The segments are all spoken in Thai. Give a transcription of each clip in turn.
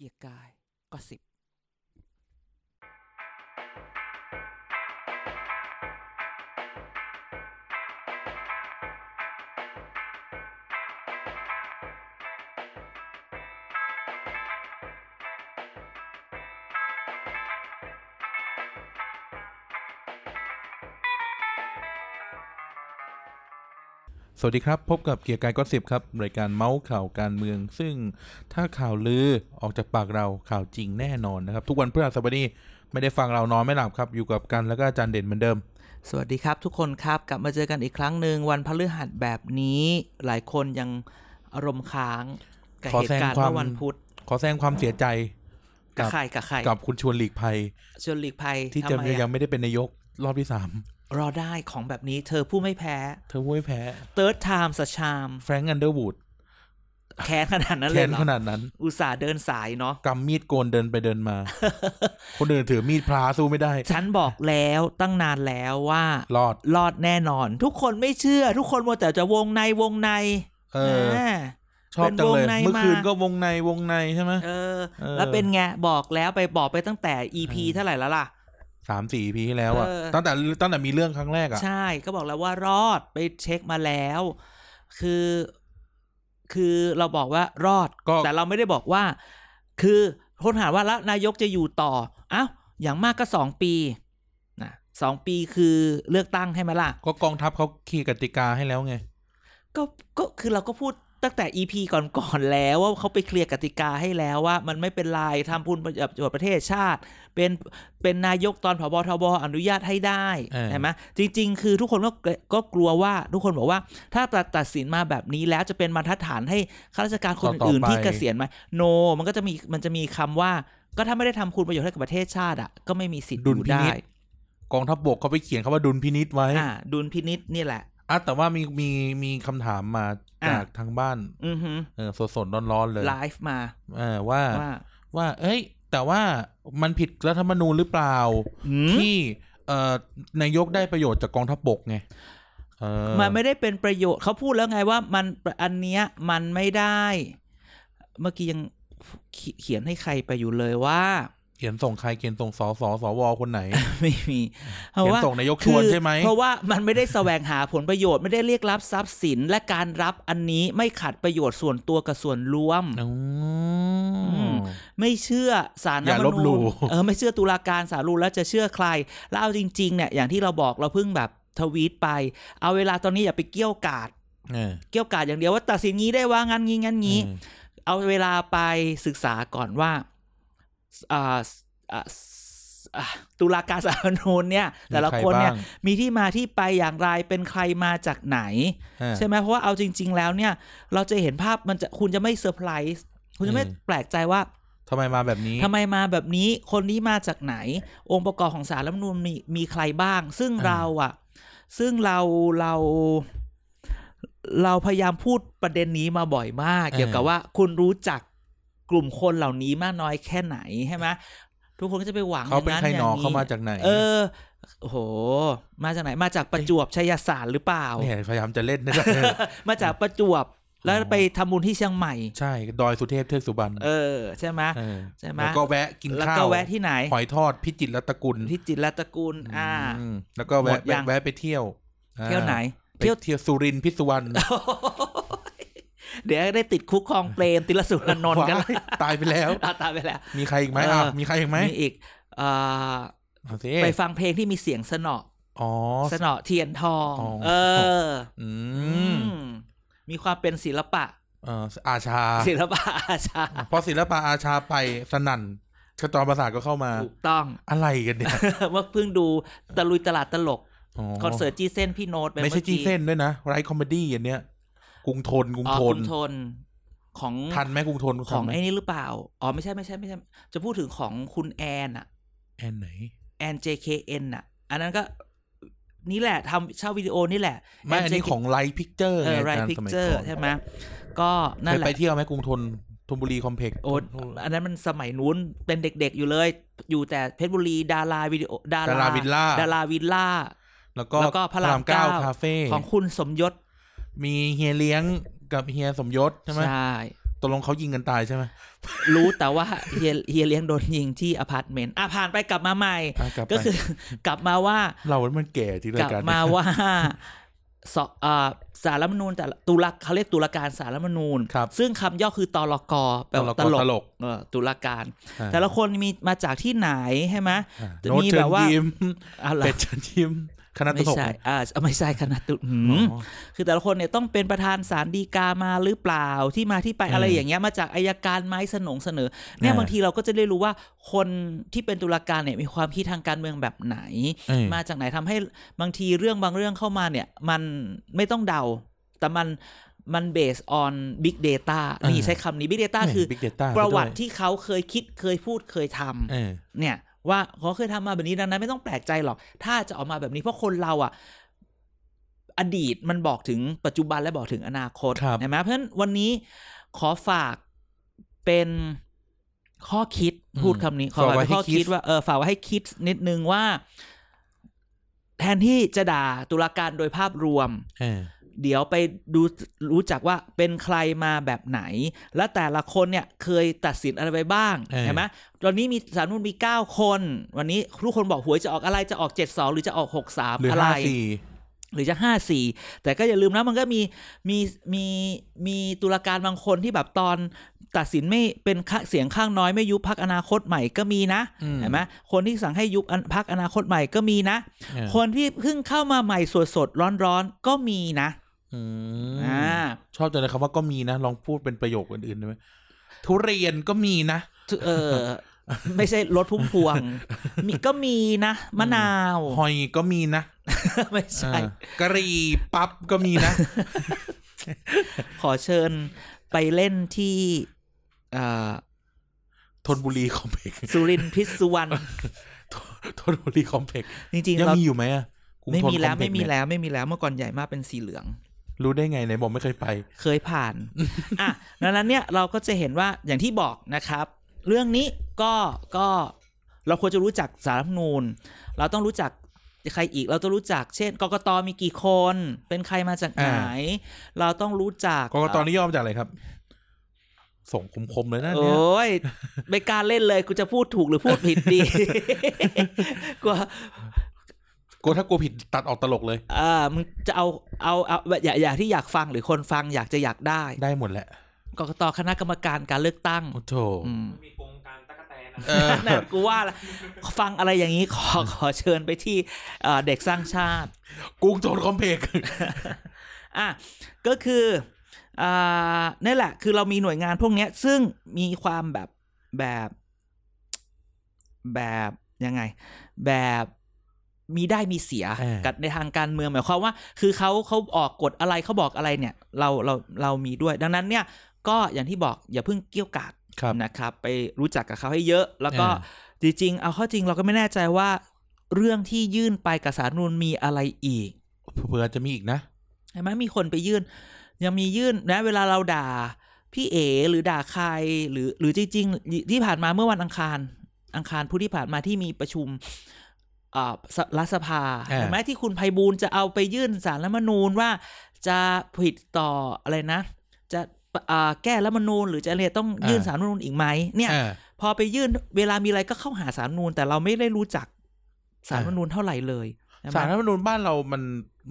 เกียร์กายก็สิบ สวัสดีครับ พบกับเกียร์กายก็สิบครับ รายการเมาส์ข่าวการเมือง ซึ่งถ้าข่าวลือออกจากปากเราข่าวจริงแน่นอนนะครับ ทุกวันพฤหัสบดีไม่ได้ฟังเรานอนไม่หลับครับ อยู่กับกันแล้วก็อาจารย์เด่นเหมือนเดิม สวัสดีครับทุกคนครับกลับมาเจอกันอีกครั้งหนึ่งวันพฤหัสแบบนี้ หลายคนยังอารมณ์ค้างกับขอเหแสดตุงการณ์ความเมื่อวันพุธขอแสดงความเสียใจกับกับใครกับใครกับคุณชวนหลีกภัยชวนหลีกภัยที่ทำจะไมยัอะงไม่ได้เป็นนายกรอบที่สาม รอได้ของแบบนี้เธอผู้ไม่แพ้ เธอไม่แพ้ third time สชามแฟรงก์อันเดอร์วูดแค้นขนาดนั้นเลแค้ยนเหรอขนาดนั้น อุตส่าห์เดินสายเนาะกำมีดโกนเดินไปเดินมา คนอื่นถือมีดพลาสู้ไม่ได้ ฉันบอกแล้วตั้งนานแล้วว่ารอดรอดแน่นอน ทุกคนไม่เชื่อ ทุกคนมัวแต่จะวงในวงใน เออแหมชอบจังเลยเป็นวงในเมื่อคืนมาก็วงในวงในใช่ไหมเออเออ แล้วเป็นไงบอกแล้วไปบอกไปตั้งแต่ EP เออเท่าไหร่แล้วล่ะ สามสี่ปีที่แล้วอะเออตั้งแต่ตั้งแต่มีเรื่องครั้งแรกอะใช่ก็บอกแล้วว่ารอดไปเช็คมาแล้ว คือ คือเราบอกว่ารอดก็แต่เราไม่ได้บอกว่า คือคนถามว่าแล้วนายกจะอยู่ต่ออ้าวอย่างมากก็สองปีนะสองปีคือเลือกตั้งให้ไหมล่ะ ก็กองทัพเขาขีดกติกาให้แล้วไง ก็ก็คือเราก็พูด ตั้งแต่ EP ก่อนๆแล้วว่าเขาไปเคลียร์กติกาให้แล้วว่า มันไม่เป็นไรทำพุนประโยชน์ประเทศชาติ เป็นเป็นนายกตอนผบทบอนุญาตให้ได้เออใช่ไหมจริง ๆ คือทุกคนก็ก็กลัวว่าทุกคนบอกว่า ถ้าตัดตัดสินมาแบบนี้แล้วจะเป็นบรรทัดฐานให้ข้าราชการคนอื่นๆที่เกษียณไหมโน มันก็จะมีมันจะมีคำว่า ก็ถ้าไม่ได้ทำคุณประโยชน์ให้กับประเทศชาติอะก็ไม่มีสิทธิ์ดุอลยู่พิได้นิษกองทัพบกเขาไปเขียนคาว่าดุลพินิษไว้อ่าดุลพินิษนี่แหละ อะแต่ว่ามีมีมีคำถามมาอะจากทางบ้านอือฮึเออสดสดๆร้อนๆเลยไลฟ์มาเออว่าว่าว่า เอ้ย แต่ว่ามันผิดรัฐธรรมนูญหรือเปล่าหืมที่เอ่อนายกได้ประโยชน์จากกองทัพบกไงเออมันไม่ได้เป็นประโยชน์เขาพูดแล้วไงว่ามันอันเนี้ยมันไม่ได้ เมื่อกี้ยังเขีเขียนให้ใครไปอยู่เลยว่า เขียนส่งใครเขียนส่งสสสวคนไหน ไม่มีเพราะเขียนว่าส่งนายกชวนใช่ไหมเพราะว่ามันไม่ได้แสวงหาผลประโยชน์ไม่ได้เรียกรับทรัพย์สิน และการรับอันนี้ไม่ขัดประโยชน์ส่วนตัวกับส่วนรวมอืมไม่เชื่อสารอย่าลบหลู่เออไม่เชื่อตุลาการสารรูแล้วจะเชื่อใคร แล้วเอาจริงๆเนี่ยอย่างที่เราบอกเราเพิ่งแบบทวีตไป เอาเวลาตอนนี้อย่าไปเกี้ยวกาดเออเกี่ยวกาดอย่างเดียวว่าตัดสินงี้ได้ว่างั้นงี้งั้นงี้ เออเอาเวลาไปศึกษาก่อนว่าอ่าอ่าอ่า ตุลาการสารรัฐธรรมนูญเนี่ย แต่ละคนเนี่ยมีใรบ้างมีที่มาที่ไปอย่างไรเป็นใครมาจากไหนเออใช่ไหมเพราะว่าเอาจริง ๆ แล้วเนี่ย เราจะเห็นภาพมันจะคุณจะไม่เซอร์ไพรส์คุณจะไม่อืมแปลกใจว่าทำไมมาแบบนี้ทำไมมาแบบนี้คนนี้มาจากไหน องค์ประกอบของสารรัฐธรรมนูญมีมีใครบ้าง ซึ่งอ่าเราอะซึ่งเราเราเราพยายามพูดประเด็นนี้มาบ่อยมาก เกี่ยวกับว่าคุณรู้จัก กลุ่มคนเหล่านี้มากน้อยแค่ไหนใช่ไหมทุกคนก็จะไปหวังเขาเป็นอย่งใครหนอย่งเขามาจากไหน เออโอ้โห มาจากไหนมาจากประจวบชัยสารหรือเปล่าเนี่ยพยายามจะเล่นนะเออมาจากประจวบแล้วอ๋อไปทำบุญที่เชียงใหม่ ใช่ ดอยสุเทพเทือกสุบรรณเออใช่ไหมเออใช่ไหมแล้วก็แวะกินแล้วข้าก็วแวะที่ไหนหอยทอดพิจิตรรัตกุลที่จิตรรัตกูลอ่ามแล้วก็แวะหมดยังแวะไปเที่ยวอ่าเที่ยวไหนไปเที่ยวเที่ยวสุรินทร์พิศวรรณ เดี๋ยวได้ติดคุกคลองเปรมติลสุรนนท์กันว้ายตายไปแล้วอะตามไปแล้ว มีใครอีกไหมเอออ่อะมีใครอีกไหมมีอีกอ่าเอาสิไปฟังเพลงที่มีเสียงสนออ๋อสนอเทียนทองอ๋อเอออือมมีความเป็นศิลปะเอ่ออาชา ศิลปะอาชาพอศิลปะอาชาไปสนั่นกระจรประสาทก็เข้ามาถูกต้องอะไรกันเนี่ยเมื่อเพิ่งดูตะลุยตลาดตลกอ๋อคอนเสิร์ตจีเส้นพี่โน้ตปไม่ใช่อจีกี้เส้นด้วยนะไรคอมเมดี้อันเนี้ย กรุงทนกรุงอ๋อทกนรุงทนของทันไหมกรุงทนของทันไหมไอ้นี่หรือเปล่า อ๋อไม่ใช่ไม่ใช่ไม่ใช่ จะพูดถึงของคุณแอนอะ แอนไหน แอน JKN อะอันนั้นก็นี่แหละทำเช่าวิดีโอนี่แหละ ไม่ อันนี้ของ Right Picture เออ Right Picture ใช่ไหมก็นั่นยแหละไปเที่ยวไหมกรุงทนธนบุรีคอมเพล็กซ์โอ้ อันนั้นมันสมัยนู้นเป็นเด็กๆอยู่เลย อยู่แต่เพชรบุรีดาราวิดีโอดาดาราวิลล่าดาราวิลล่า แล้วก็แล้วก็พระรามเก้า คาเฟ่ของคุณสมยศ มีเฮียเลี้ยงกับเฮียสมยศใช่ไหมใช่ตกลงเขายิงกันตายใช่ไหมรู้แต่ว่าเฮียเฮียเลี้ยงโดนยิงที่อพาร์ตเมนต์อะผ่านไปกลับมาใหม่อะกลับไปก็คือกลับมาว่า เรามันแก่ที่กราลัยบการมาว่าสอ่าสารรัฐธรรมนูญแต่ละตุลาเขาเรียกตุลาการสารรัฐธรรมนูญครับซึ่งคำย่อคือตลกแปลว่าตตลลกกตลกเออตุลาการอ่าแต่ละคนมีมาจากที่ไหนใช่ไหมอ่าจะโน้ตมีเชิแบญบว่ายิ้มอะไรเป็ดเชิญยิ้ม คณะตไม่ลกใช่อ่าไม่ใช่คณะตุหืมอ๋อคือแต่ละคนเนี่ยต้องเป็นประธานศาลฎีกามาหรือเปล่าที่มาที่ไปเออออะไรอย่างเงี้ยมาจากอายการไหมสนงเสนอเนี่ยเออบางทีเราก็จะได้รู้ว่าคนที่เป็นตุลาการเนี่ยมีความคิดทางการเมืองแบบไหนเออมาจากไหนทำให้บางทีเรื่องบางเรื่องเข้ามาเนี่ย มันไม่ต้องเดา แต่มันมัน based on big data นี่ใช้คำนี้ big data คือบิ๊กเดต้าประวัติที่เขาเคยคิดเคยพูดเคยทำเออเนี่ย ว่าเขาเคยทำมาแบบนี้ดังนั้นไม่ต้องแปลกใจหรอก ถ้าจะออกมาแบบนี้เพราะคนเราอะอดีตมันบอกถึงปัจจุบันและบอกถึงอนาคตครับใช่ไหมเพราะฉะนั้นวันนี้ขอฝากเป็นข้อคิดพูดคำนี้ขอฝากเป็นข้อคิดว่าเออฝากไว้ให้คิดนิดนึงว่า แทนที่จะด่าตุลาการโดยภาพรวม เออเดี๋ยวไปดูรู้จักว่าเป็นใครมาแบบไหน และแต่ละคนเนี่ยเคยตัดสินอะไรไปบ้างเออเห็นไหมตอนนี้มีสารนุนมี 9 คน วันนี้ทุกคนบอกหวยจะออกอะไรจะออก 7 2 หรือจะออก 6 3หรืออะไรห้าสี่หรือจะ5 4แต่ก็อย่าลืมนะมันก็มีมีมีมีตุลาการบางคนที่แบบตอนตัดสินไม่เป็นข้าเสียงข้างน้อยไม่ยุบพักอนาคตใหม่ก็มีนะอืมเห็นไหมคนที่สั่งให้ยุบอันพักอนาคตใหม่ก็มีนะเออคนที่เพิ่งเข้ามาใหม่สดสดร้อนร้อนๆก็มีนะ อืมอ่าชอบจังเลยคำว่าก็มีนะ ลองพูดเป็นประโยคอื่นๆได้ไหมทุเรียนก็มีนะเออ ไม่ใช่รถพุ่มพวง มีก็มีนะมะนาวหอยก็มีนะ ไม่ใช่เออกะหรี่ปั๊บก็มีนะ ขอเชิญไปเล่นที่อ่าทนบุรีคอมเพล็กซ์สุรินทร์พิษสุวรรณทนบุรีคอมเพล็กซ์จริงๆยังเรามีอยู่ไหมอะกรุงไม่ทนมีแล้วคอเพกไม่ซ์มีเนี่ยแล้วไม่มีแล้วเมื่อก่อนใหญ่มากเป็นสีเหลือง รู้ได้ไงไหนบอกไม่เคยไป เคยผ่าน อะดังนั้นเนี่ยเราก็จะเห็นว่าอย่างที่บอกนะครับ เรื่องนี้ก็ก็เราควรจะรู้จักสารรัฐธรรมนูญเราต้องรู้จักใครอีกเราต้องรู้จัก เช่นกกตมีกี่คน เป็นใครมาจากไหนอ่าเราต้องรู้จักกกตนี่ย่อมาจากอะไรครับ ส่งคมๆเลยนะโอเนี่ย้ยไม่กล้าเล่นเลยกูจะพูดถูกหรือพูดผิดดีกลัว กูถ้ากลัวผิดตัดออกตลกเลย อ่ามึงจะเอาเอาเอาอย่าอย่าที่อยากฟังหรือคนฟังอยากจะอยากได้ ได้หมดแหละกกตคณะกรรมการการเลือกตั้งโอ้โถอืมมีโครงการตะกะแตนนะเออนั่นกูว่าละฟังอะไรอย่างนี้ขอขอเชิญไปที่เอ่อเด็กสร้างชาติกรุงโทนคอมเพล็กซ์อะก็คืออ่านี่แหละ คือเรามีหน่วยงานพวกเนี้ยซึ่งมีความแบบแบบแบบยังไง แบบ มีได้มีเสียเออกับในทางการเมืองหมายความว่า คือเขาเขาออกกฎอะไรเขาบอกอะไรเนี่ย เราเราเรามีด้วย ดังนั้นเนี่ยก็อย่างที่บอกอย่าเพิ่งเกี่ยวกาดครับนะครับ ไปรู้จักกับเขาให้เยอะ แล้วก็เอจริงๆ เอาเข้อจริงเราก็ไม่แน่ใจว่า เรื่องที่ยื่นไปกับสารรัฐธรรมนูนมีอะไรอีกเผื่อจะมีอีกนะใช่ไหมมีคนไปยื่น ยังมียื่นนะ เวลาเราด่าพี่เอหรือด่าใครหรือ หรือจริงๆที่ผ่านมาเมื่อวันอังคาร อังคารผู้ที่ผ่านมาที่มีประชุมอ่าส รัฐสภาอ่าเห็นไหมที่คุณไพบูลย์จะเอาไปยื่นสารรัฐธรรมนูญว่าจะผิดต่ออะไรนะ จะอ่าแก้รัฐธรรมนูญหรือจะอะไรต้องยื่นสารรัฐธรรมนูญอีกไหมเนี่ยอ่าพอไปยื่นเวลามีอะไรก็เข้าหาสารรัฐธรรมนูญแต่เราไม่ได้รู้จักสารรัฐธรรมนูญเท่าไหร่เลยใช่ไหมสารรัฐธรรมนูญบ้านเรามัน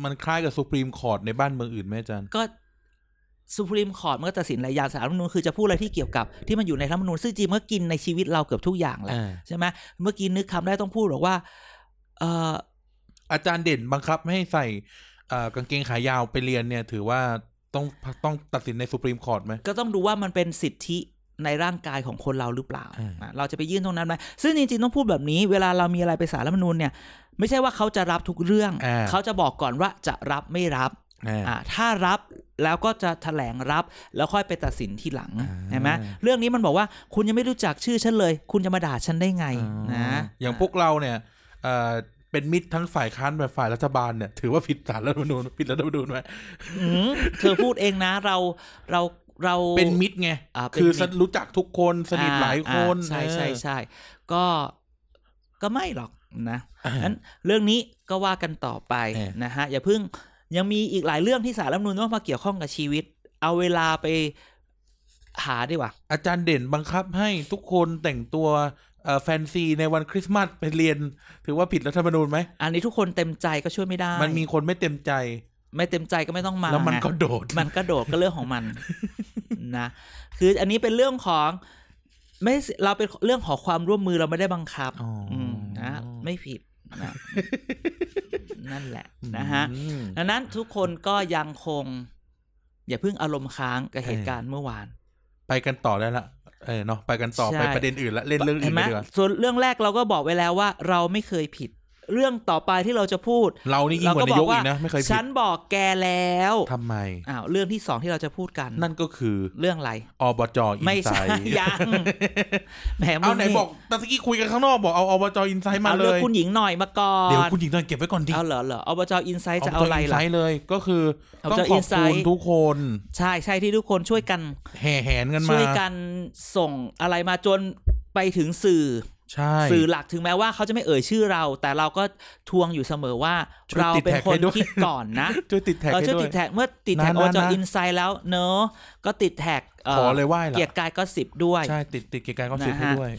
มันคล้ายกับสุพรีมคอร์ตในบ้านเมืองอื่นไหมอาจารย์ก็Supreme Court มันก็ตัดสินหลายอย่างศาลรัฐธรรมนูญคือจะพูดอะไรที่เกี่ยวกับที่มันอยู่ในรัฐธรรมนูญซึ่งจริงมันก็กินในชีวิตเราเกือบทุกอย่างแหละอ่าใช่ไหมเมื่อกี้นึกคำได้ต้องพูดบอกว่าเอออาจารย์เด่นบังคับไม่ให้ใส่เอ่อกางเกงขายาวไปเรียนเนี่ย ถือว่าต้องต้องตัดสินใน Supreme Court ไหมก็ต้องดูว่ามันเป็นสิทธิในร่างกายของคนเราหรือเปล่าอ่าอะเราจะไปยื่นตรงนั้นไหมซึ่งจริงๆต้องพูดแบบนี้เวลาเรามีอะไรไปศาลรัฐธรรมนูญเนี่ย ไม่ใช่ว่าเขาจะรับทุกเรื่องอ่าเขาจะบอกก่อนว่าจะรับไม่รับอ่าอ่าถ้ารับแล้วก็จะแถลงรับแล้วค่อยไปตัดสินทีหลังอ่าเห็นไหมเรื่องนี้มันบอกว่าคุณยังไม่รู้จักชื่อฉันเลย คุณจะมาด่าฉันได้ไงอ๋อนะอย่างพวกเราเนี่ย เอ่อเป็นมิตรทั้งฝ่ายค้านแบบฝ่ายรัฐบาลเนี่ยถือว่าผิดสารรัฐธรรมนูญผิดรัฐธรรมนูญไหมอืมเธอพูดเองนะเราเราเราเป็นมิตรไงอ่าเป็นคือมิตรรู้จักทุกคนสนิทหลายคนอ่าใช่ใช่เออใช่ก็ก็ไม่หรอกนะอ่านั้นเรื่องนี้ก็ว่ากันต่อไปเออนะฮะ อย่าเพิ่งยังมีอีกหลายเรื่องที่สารรัฐธรรมนูญต้องมาเกี่ยวข้องกับชีวิต เอาเวลาไปหาดีกว่า อาจารย์เด่นบังคับให้ทุกคนแต่งตัวเอ่อ แฟนซีในวันคริสต์มาสไปเรียน ถือว่าผิดรัฐธรรมนูญไหม อันนี้ทุกคนเต็มใจก็ช่วยไม่ได้ มันมีคนไม่เต็มใจ ไม่เต็มใจก็ไม่ต้องมาแล้วมันไงก็โดด มันก็โดดก็เรื่องของมันนะ คืออันนี้เป็นเรื่องของไม่สิเราเป็นเรื่องของความร่วมมือเราไม่ได้บังคับอ๋ออืมนะไม่ผิดนะนั่นแหละนะฮะอืมดังนั้นทุกคนก็ยังคง อย่าเพิ่งอารมณ์ค้างกับเออเหตุการณ์เมื่อวาน ไปกันต่อได้ละ เออเนาะไปกันต่อใช่ไปประเด็นอื่นละเล่นเรื่องเห็อื่นนไหมไปดีกว่าส่วนเรื่องแรกเราก็บอกไว้แล้วว่า เราไม่เคยผิด เรื่องต่อไปที่เราจะพูด เรานี่ยิ่งกว่าเราก็นายกบอกว่าอีกนะไม่เคยผิฉัดนบอกแกแล้วทำไมอ้าวเรื่องที่สองที่เราจะพูดกัน นั่นก็คือเรื่องอะไรอบจอินไม่ไซใช่ด์ยังแหมเอาไหนมึงบอกตะกี้คุยกันข้างนอกบอกเอาอบจอินไซด์มาเอาเลเรื่องยคุณหญิงหน่อยมาก่อนเดี๋ยวคุณหญิงต้องเก็บไว้ก่อนดิเอาเหรอเหรออบจอินไซต์จะบเอาจอะไรอินไซล่ะด์เลยก็คืออบต้องจขอบคุณ Insight ทุกคน ใช่ใช่ที่ทุกคนช่วยกัน แห่แหนกันมาช่วยกันส่งอะไรมาจนไปถึงสื่อ ใช่สื่อหลักถึงแม้ว่าเขาจะไม่เอ่ยชื่อเรา แต่เราก็ทวงอยู่เสมอว่าช่วยเราติดเป็นแท็กคนให้ด้วยคิดก่อนนะช่วยติดแท็กเราให้ช่วยด้วติยดแท็กเมื่อติดแท็กนะอบจนะอินไซด์แล้วเนอะก็ติดแท็กขอเลยไหว้ละเกียรติกายก็สิบด้วยใช่ติดติดเกียรติกายก็สิทธิ์ให้นะฮะด้วย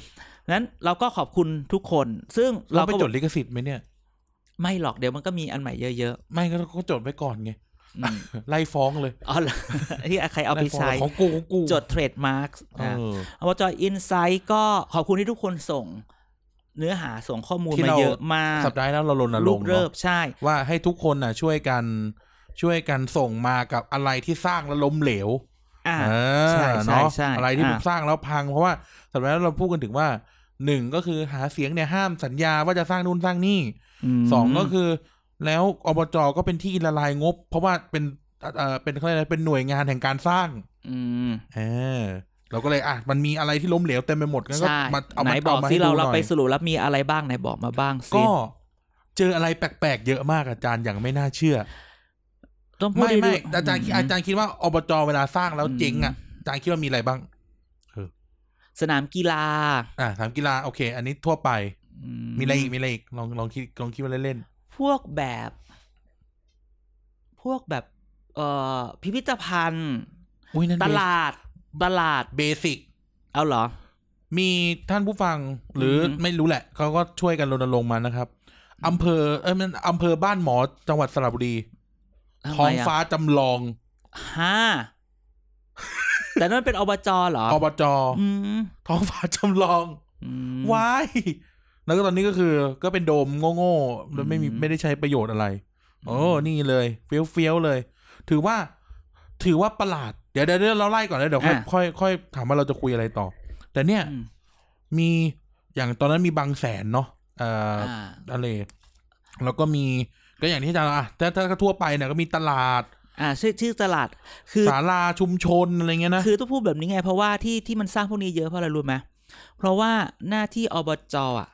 นั้นเราก็ขอบคุณทุกคน ซึ่งเราเราไปก็จดลิขสิทธิ์ไหมเนี่ย ไม่หรอกเดี๋ยวมันก็มีอันใหม่เยอะไม่ก็ก็จดไว้ก่อนไงๆอืม ไล่ฟ้องเลยอ๋อเหรอที่ใครเอาไปล่ฟ้งใช้ของกูของกูจด trademark เอออบจ Insight ก็ขอบคุณที่ทุกคนส่งเนื้อหาส่งข้อมูลที่มาเราเยอะมาก สัปดาห์แล้วเรารณรลูงกค์เริเนาะบใช่ ว่าให้ทุกคนน่ะ ช่วยกันช่วยกันส่งมากับอะไรที่สร้างแล้วล้มเหลวอ่าเอใช่อใช่เนาะใช่อะไรที่อ่ามันสร้างแล้วพัง เพราะว่าสัปดาห์แล้วเราพูดกันถึงว่าหนึ่งก็คือหาเสียงเนี่ยห้ามสัญญาว่าจะสร้างนู่นสร้างนี่มสองก็คือ แล้วอบจก็เป็นที่ละลายงบ เพราะว่าเป็นเอ่อเป็นเขาเรียกอะไรเป็นหน่วยงานแห่งการสร้าง อืมเออเราก็เลยอะมันมีอะไรที่ล้มเหลวเต็มไปหมดงั้นก็ใช่มาเอาไหนมาบอกเอามาสิให้เราดูหเราน่อไปยสรุปแล้วมีอะไรบ้างไหนบอกมาบ้างสิก็เจออะไรแปลกๆเยอะมากอาจารย์อย่างไม่น่าเชื่อต้องพูดไม่ไม่ดีๆอาจารย์คิดอาจารย์คิดว่าอบจเวลาสร้างแล้วอืมเจ๊งอะอาจารย์คิดว่ามีอะไรบ้างสนามกีฬา อ่าสนามกีฬาโอเค อันนี้ทั่วไปอืมีอะไรอีกมีอะไรอีกลองลองคิดลองคิดว่าเล่น พวกแบบ พวกแบบ เอ่อ พิพิธภัณฑ์ๆอุ้ยนั่นตลาดตลาดเบสิกเอาเหรอ มีท่านผู้ฟังหรืออมไม่รู้แหละ เขาก็ช่วยกันรณรงค์มานะครับอำเภอเอ้ยมันอำเภอบ้านหมอจังหวัดสระบุรีทำท้องไมะฟ้าจำลองฮ่าแต่นั่นเป็นอบจเหรออบจอืมท้องฟ้าจำลองอืมว้าย แล้วก็ตอนนี้ก็คือก็เป็นโดมโง่ๆแล้วไม่มีอืมไม่ได้ใช้ประโยชน์อะไรโอ้นี่เลยเฟี้ยวเฟี้ยวๆเลย ถือว่า ถือว่าประหลาด เดี๋ยวเดี๋ยวเดี๋ยวเราไล่ก่อนแล้วเดี๋ยวค่อยค่อยค่อยถามว่าเราจะคุยอะไรต่อ แต่เนี่ยอืมมีอย่างตอนนั้นมีบางแสนเนาะเอ่ออ่าอะไรแล้วก็มีก็อย่างที่อาจารย์อะถ้าถ้าทั่วไปเนี่ยก็มีตลาดอ่าชื่อชื่อตลาด คือศาลาชุมชนอะไรเงี้ยนะคือต้องพูดแบบนี้ไง เพราะว่าที่ที่มันสร้างพวกนี้เยอะเพราะอะไรรู้ไหมเพราะว่าหน้าที่อบจอะ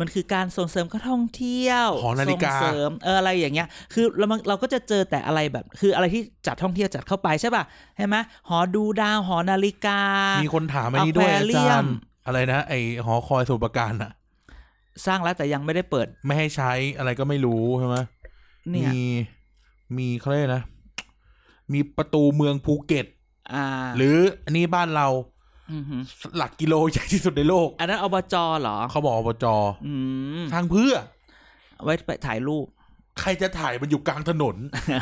มันคือการส่งเสริมการท่องเที่ยวหอนาฬิกาส่งเสริมเอออะไรอย่างเงี้ย คือเรามันเราก็จะเจอแต่อะไรแบบ คืออะไรที่จัดท่องเที่ยวจัดเข้าไปใช่ป่ะใช่ไหมหอดูดาวหอนาฬิกา มีคนถามอันนี้ด้วยอา Aquarium จารย์อะไรนะไอหอคอยสมุทรปราการอะสร้างแล้วแต่ยังไม่ได้เปิด ไม่ให้ใช้อะไรก็ไม่รู้ใช่ไหมเนี่ยมีมีเขาเรียกนะ มีประตูเมืองภูเก็ตอ่าหรืออันนี้บ้านเราอ หือหลักกิโลใหญ่ที่สุดในโลก อันนั้นอบจเหรอเขาบอกอบจอืมทางเพื่อ ไว้ไปถ่ายรูป ใครจะถ่ายมันอยู่กลางถนน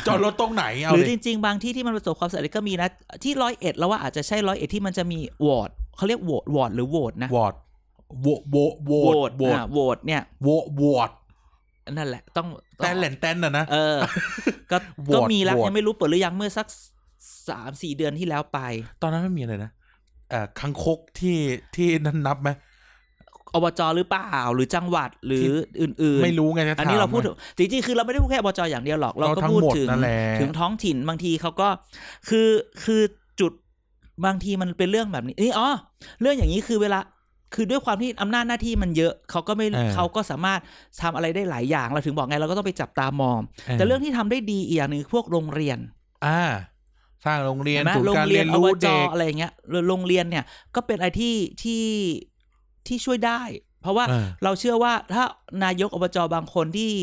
จอดรถตรงไหนเอาหรือเลจยริง ๆ บางที่ที่มันประสบความสำเร็จก็มีนะ ที่ร้อยเอ็ดแล้วว่าอาจจะใช่ร้อยเอ็ดที่มันจะมีวอร์ดเขาเรียกวอร์ดวอร์ดหรือโหวตนะวอร์ดโวโวโวโหวตตโวตอ่าโหวตเนี่ยโวโวตนั่นแหละ ต้องแตนแหลนแตนน่ะนะเออ ก็โหวตก็มีแล้วโหวตยังไม่รู้เปิดหรือยังเมื่อสักสามสี่เดือนที่แล้วไป ตอนนั้นไม่มีอะไรนะ เอ่อคังคกที่ที่นั่นนับไหมอบจหรือเปล่าหรือจังหวัดหรืออื่นๆ ไม่รู้ไงจะถามอันนี้เราพูดถึไงงจริงๆคือเราไม่ได้พูดแค่อบจอย่างเดียวหรอก เราก็เราทั้งพูดหมดถึงนั่นแหละถึงท้องถิ่นบางทีเขาก็คือคือจุดบางทีมันเป็นเรื่องแบบนี้นี่อ๋อเรื่องอย่างนี้คือเวลาคือด้วยความที่อำนาจหน้าที่มันเยอะเขาก็ไม่เออเขาก็สามารถทำอะไรได้หลายอย่างเราถึงบอกไงเราก็ต้องไปจับตามอง แต่เรื่องที่ทำได้ดีอีกอย่างหนึ่งคือพวกโรงเรียน อ่า สร้างโรงเรียนเห็นไหมศูนโรย์งการเรีเรียยนนอรู้บจเด็กอะไรอย่างเงี้ยหรือโรงเรียนเนี่ยก็เป็นอะไรที่ที่ที่ช่วยได้ เพราะว่าเออเราเชื่อว่าถ้านายกอบจบางคนที่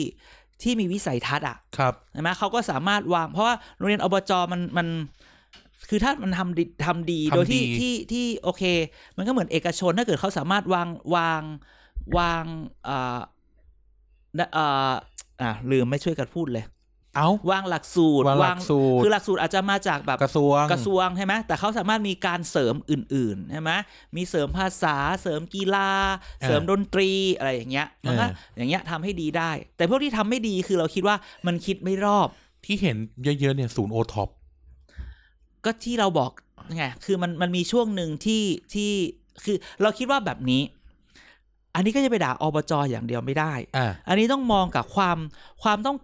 ที่มีวิสัยทัศน์อะครับใช่ไหมเขาก็สามารถวางเพราะว่าโรงเรียนอบจมันมันคือถ้ามันทำดีทำดีทำโดยที่ดีที่ที่โอเค มันก็เหมือนเอกชนถ้าเกิดเขาสามารถวางวางวางอ่าอ่าอ่าลืมไม่ช่วยกันพูดเลย เอ้าวางหลักสูตรวางหลักสูตรคือหลักสูตรอาจจะมาจากแบบกระทรวงกระทรวงใช่ไหมแต่เขาสามารถมีการเสริมอื่นๆใช่ไหมมีเสริมภาษาเสริมกีฬา เสริมดนตรีอะไรอย่างเงี้ยมันก็เอออย่างเงี้ยทำให้ดีได้ แต่พวกที่ทำไม่ดีคือเราคิดว่ามันคิดไม่รอบ ที่เห็นเยอะๆเนี่ยศูนย์โอท็อปก็ที่เราบอกไงคือมันมันมีช่วงหนึ่งที่ที่คือเราคิดว่าแบบนี้ อันนี้ก็จะไปด่าอบจอย่างเดียวไม่ได้อ่าอันนี้ต้องมองกับความความต้อง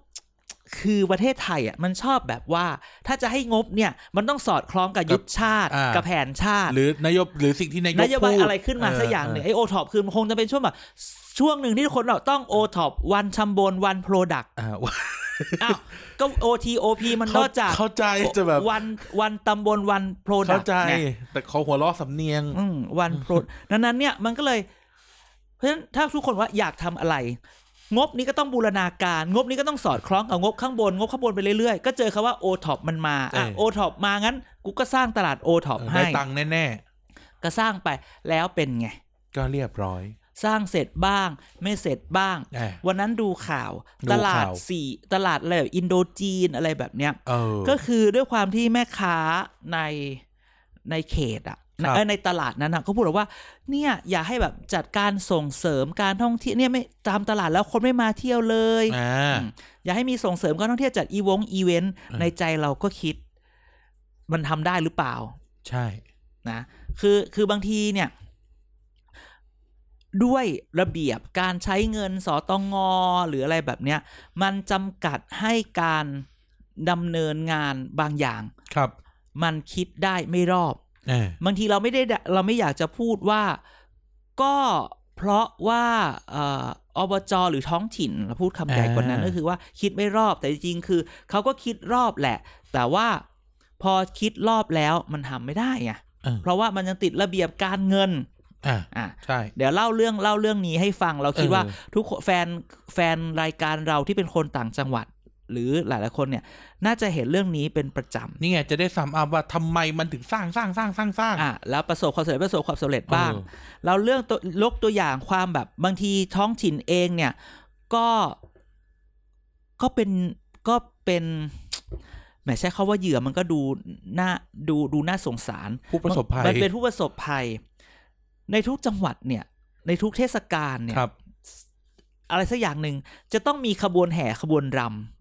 คือประเทศไทยอะมันชอบแบบว่าถ้าจะให้งบเนี่ยมันต้องสอดคล้องกับยุทธชาติอ่ากักับแผนชาติ หรือนายกหรือสิ่งที่นายกนโยบายพูดอะไรขึ้นมาสักอย่างหนึ่งเไอโอท็อปคือมันคงจะเป็นช่วงแบบช่วงหนึ่งที่ทุกคนเราต้องโอท็อปวันชัมบนวันโปรดักอ่าอ้าวก็โอทีโอพีมันนเข้าอกจากเข้าใจจะแบบวันวันตำบลวันโปรดัเข้ากใจเนี่ยแต่เขาหัวเราะสำเนียงอืมวันโปรดดังนั้นเนี่ยมันก็เลย เพราะฉะนั้นถ้าทุกคนว่าอยากทำอะไร งบนี้ก็ต้องบูรณาการ งบนี้ก็ต้องสอดคล้องกับงบข้างบน งบข้างบนไปเรื่อยๆ ก็เจอคาว่าโอท็อปมันมาอะเออโอท็อปมางั้น กูก็สร้างตลาดโอท็อปเออให้ได้ตังค์แน่ก็สร้างไปแล้วเป็นไงๆก็เรียบร้อย สร้างเสร็จบ้าง ไม่เสร็จบ้างแหมวันนั้นดูข่าวดูตลาดข่าวสี่ตลาดอะไรแบบอินโดจีนอะไรแบบเนี้ยเออก็คือด้วยความที่แม่ค้าในในเขตอะครับเอ้ย ในตลาดนั้นอะเขาพูดว่าเนี่ยอย่าให้แบบจัดการส่งเสริมการท่องเที่ยวเนี่ยไม่ตามตลาดแล้วคนไม่มาเที่ยวเลยอ่าอืมอย่าให้มีส่งเสริมการท่องเที่ยวจัดอีวงอีเวนต์อืมในใจเราก็คิด มันทำได้หรือเปล่า ใช่นะคือคือบางทีเนี่ย ด้วยระเบียบการใช้เงินสตงหรืออะไรแบบเนี้ย มันจำกัดให้การดำเนินงานบางอย่าง ครับ มันคิดได้ไม่รอบเออ บางทีเราไม่ได้เราไม่อยากจะพูดว่าก็เพราะว่าเอ่ออบจหรือท้องถิ่นเราพูดคำใหญ่กว่านั้นก็คือว่าคิดไม่รอบแต่จริงๆคือเขาก็คิดรอบแหละ แต่ว่าพอคิดรอบแล้วมันทำไม่ได้ไงเออเพราะว่ามันยังติดระเบียบการเงินอ่าอะใช่ เดี๋ยวเล่าเรื่องเล่าเรื่องนี้ให้ฟังเราคิดเออว่าทุกคนแฟนแฟนรายการเราที่เป็นคนต่างจังหวัด หรือหลายๆคนเนี่ยน่าจะเห็นเรื่องนี้เป็นประจำนี่ไงจะได้ซ้ำอัพว่าทำไมมันถึงสร้างสร้างสร้างสร้างสร้างอะแล้วประสบความสำเร็จประสบความสำเร็จบ้างเออเราเรื่องตัวยกตัวอย่างความแบบบางทีท้องถิ่นเองเนี่ยก็ก็เป็นก็เป็นแหมใช้คาว่าเหยื่อมันก็ดูน่าดูดูน่าสงสาร ผู้ประสบภัยมันเป็นผู้ประสบภัย ในทุกจังหวัดเนี่ย ในทุกเทศกาลเนี่ยครับอะไรสักอย่างหนึ่งจะต้องมีขบวนแห่ขบวนรอ่าำอ่า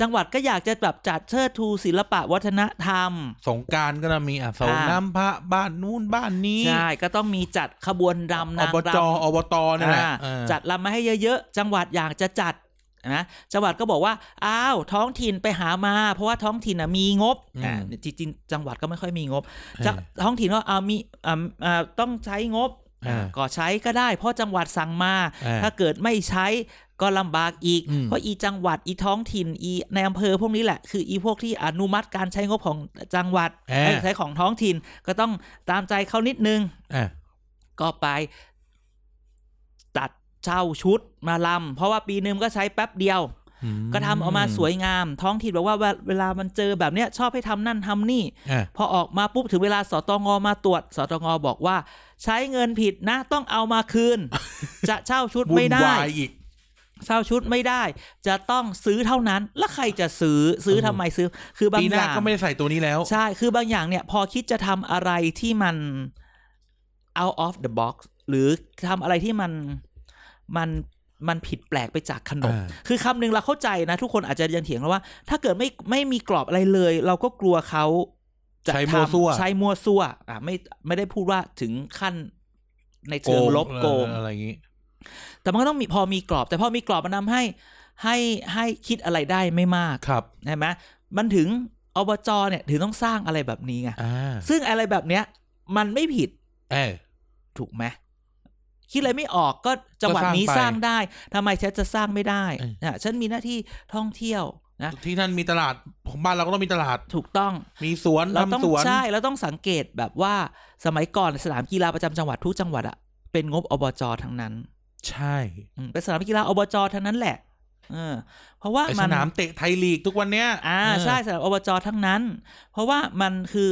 จังหวัดก็อยากจะแบบจัดเชิดทูศิลปะวัฒนธรรม สงกรารก็จะมีอะสงอ่าน้ำพระบ้านนู้นบ้านนี้ ใช่ ก็ต้องมีจัดขบวนรำอนางบรจำอบตนี่แหละอ่าเออจัดรำมาให้เยอะๆ จังหวัดอยากจะจัดนะจังหวัดก็บอกว่าอ้าวท้องถิ่นไปหามา เพราะว่าท้องถิ่นนะมีงบอ่าจริงๆจังหวัดก็ไม่ค่อยมีงบจะท้องถิ่นก็เอามีอ่าอ่าต้องใช้งบอ่าก็ใช้ก็ได้ เพราะจังหวัดสั่งมาอ่าถ้าเกิดไม่ใช้ ก็ลำบากอีกอืมเพราะอีจังหวัดอีท้องถิ่นอีในอำเภอพวกนี้แหละ คืออีพวกที่อนุมัติการใช้งบของจังหวัดอ่าเอ้ยใช้ของท้องถิ่นก็ต้องตามใจเขานิดนึงอ่าก็ไปตัดเช่าชุดมาลำเพราะว่าปีหนึงก็ใช้แป๊บเดียวอืมก็ทำออกมาสวยงาม ท้องถิ่นบอกว่าเวลาเวลามันเจอแบบเนี้ยชอบให้ทำนั่นทำนี่อ่าพอออกมาปุ๊บถึงเวลาสตงมาตรวจสตงบอกว่า ใช้เงินผิดนะต้องเอามาคืน จะเช่าชุดวุ่ไม่นได้วายอีก เช่าชุดไม่ได้ จะต้องซื้อเท่านั้น แล้วใครจะซื้อซื้อเออทำไมซื้อ คือบางปีหอน้าย่างก็ไม่ได้ใส่ตัวนี้แล้ว ใช่ คือบางอย่างเนี่ย พอคิดจะทำอะไรที่มัน out of the box หรือทำอะไรที่มันมันมันผิดแปลกไปจากขนบอ่าคือคำหนึ่งเราเข้าใจนะ ทุกคนอาจจะยังเถียงเราว่า ถ้าเกิดไม่ไม่มีกรอบอะไรเลย เราก็กลัวเขาจะใช้ทมั่วซั่วำใช้มั่วซั่วอะไม่ไม่ได้พูดว่าถึงขั้นในเชิงลบโกงเอออะไรอย่างงี้ แต่มันก็ต้องมีพอมีกรอบ แต่พอมีกรอบมันทำให้ให้ให้คิดอะไรได้ไม่มากครับใช่ไหมมันถึงอบจเนี่ยถึงต้องสร้างอะไรแบบนี้ไงอ่าซึ่งอะไรแบบเนี้ย มันไม่ผิด เออถูกไหมคิดอะไรไม่ออกก็จังหวัดนี้ก็สสร้าร้างงไปได้ทำไมฉันจะสร้างไม่ได้เออนะฉันมีหน้าที่ท่องเที่ยวนะที่นั่นมีตลาดของบ้านเราก็ต้องมีตลาดถูกต้อง มีสวนเราต้องทำสวนใช่เราต้องสังเกตแบบว่าสมัยก่อนสนามกีฬาประจำจังหวัดทุกจังหวัดอะเป็นงบอบจทั้งนั้น ใช่อืมเป็นสนามกีฬาอบจทั้งนั้นแหละเออเพราะว่าไอมัสนนามเตะไทยลีกทุกวันเนี้ยอ่าเออใช่สำหรับอบจทั้งนั้น เพราะว่ามันคือ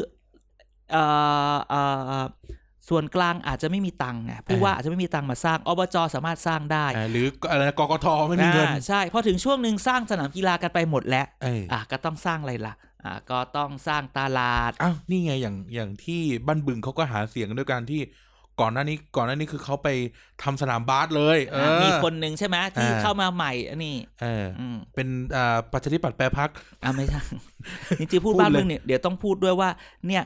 เอ่อเอ่อส่วนกลางอาจจะไม่มีตังค์ไงผู้ว่าอาจจะไม่มีตังค์มาสร้างอบจสามารถสร้างได้อ่าหรืออะไรนะกกทไม่มีเงินอ่าใช่พอถึงช่วงหนึ่งสร้างสนามกีฬากันไปหมดแล้วเอออะก็ต้องสร้างอะไรล่ะอะก็ต้องสร้างตลาดอ้าวนี่ไงอย่างอย่างที่บ้านบึงเขาก็หาเสียงด้วยการที่ ก่อนหน้านี้ก่อนหน้านี้คือเขาไปทำสนามบาสเลยเออมีคนหนึ่งใช่ไหมที่อ่าเข้ามาใหม่อันนี้เอออืมเป็นอ่าประชาธิปัตย์แปรพักอ่าไม่ใช่จริงๆพูดพูดบ้านเลยเมืองเนี่ยเดี๋ยวต้องพูดด้วยว่า เนี่ย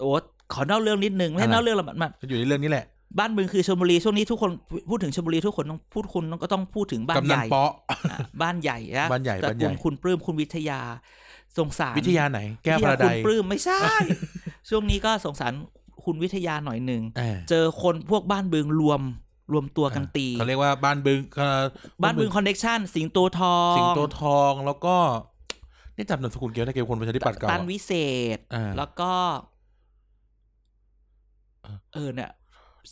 โอ้ขอนอกเรื่องนิดนึงไม่ใช่อะไรนอกเรื่องหรอกมันมันอยู่ในเรื่องนี้แหละ บ้านเมืองคือชลบุรีช่วงนี้ทุกคนพูดถึงชลบุรีทุกคนต้องพูดคุณก็ต้องพูดถึงบ้านกำใหนันญ่เปาะอะบ้านใหญ่นะบ้านใหญ่ตระบ้านใหกูญ่ลคุณปลื้มคุณวิทยาสงสารวิทยาไหน แก้ววิพทระยาใดคุณปลื้มไม่ใช่ ช่วงนี้ก็สงสาร คุณวิทยาหน่อยหนึ่งเออ เจอคนพวกบ้านเบืองรวมรวมตัวกันตี เขาเรียกว่าบ้านบึงเอ่อบ้านเบืองคอนเน็กชันสิงโตทองสิงโตทองแล้วก็นี่จำนามสกุลเกี่ยวกับเกี่ยวกับคนประชาธิปัตย์เก่าตันอะ วิเศษ อ่าแล้วก็ เออ เออเนี่ย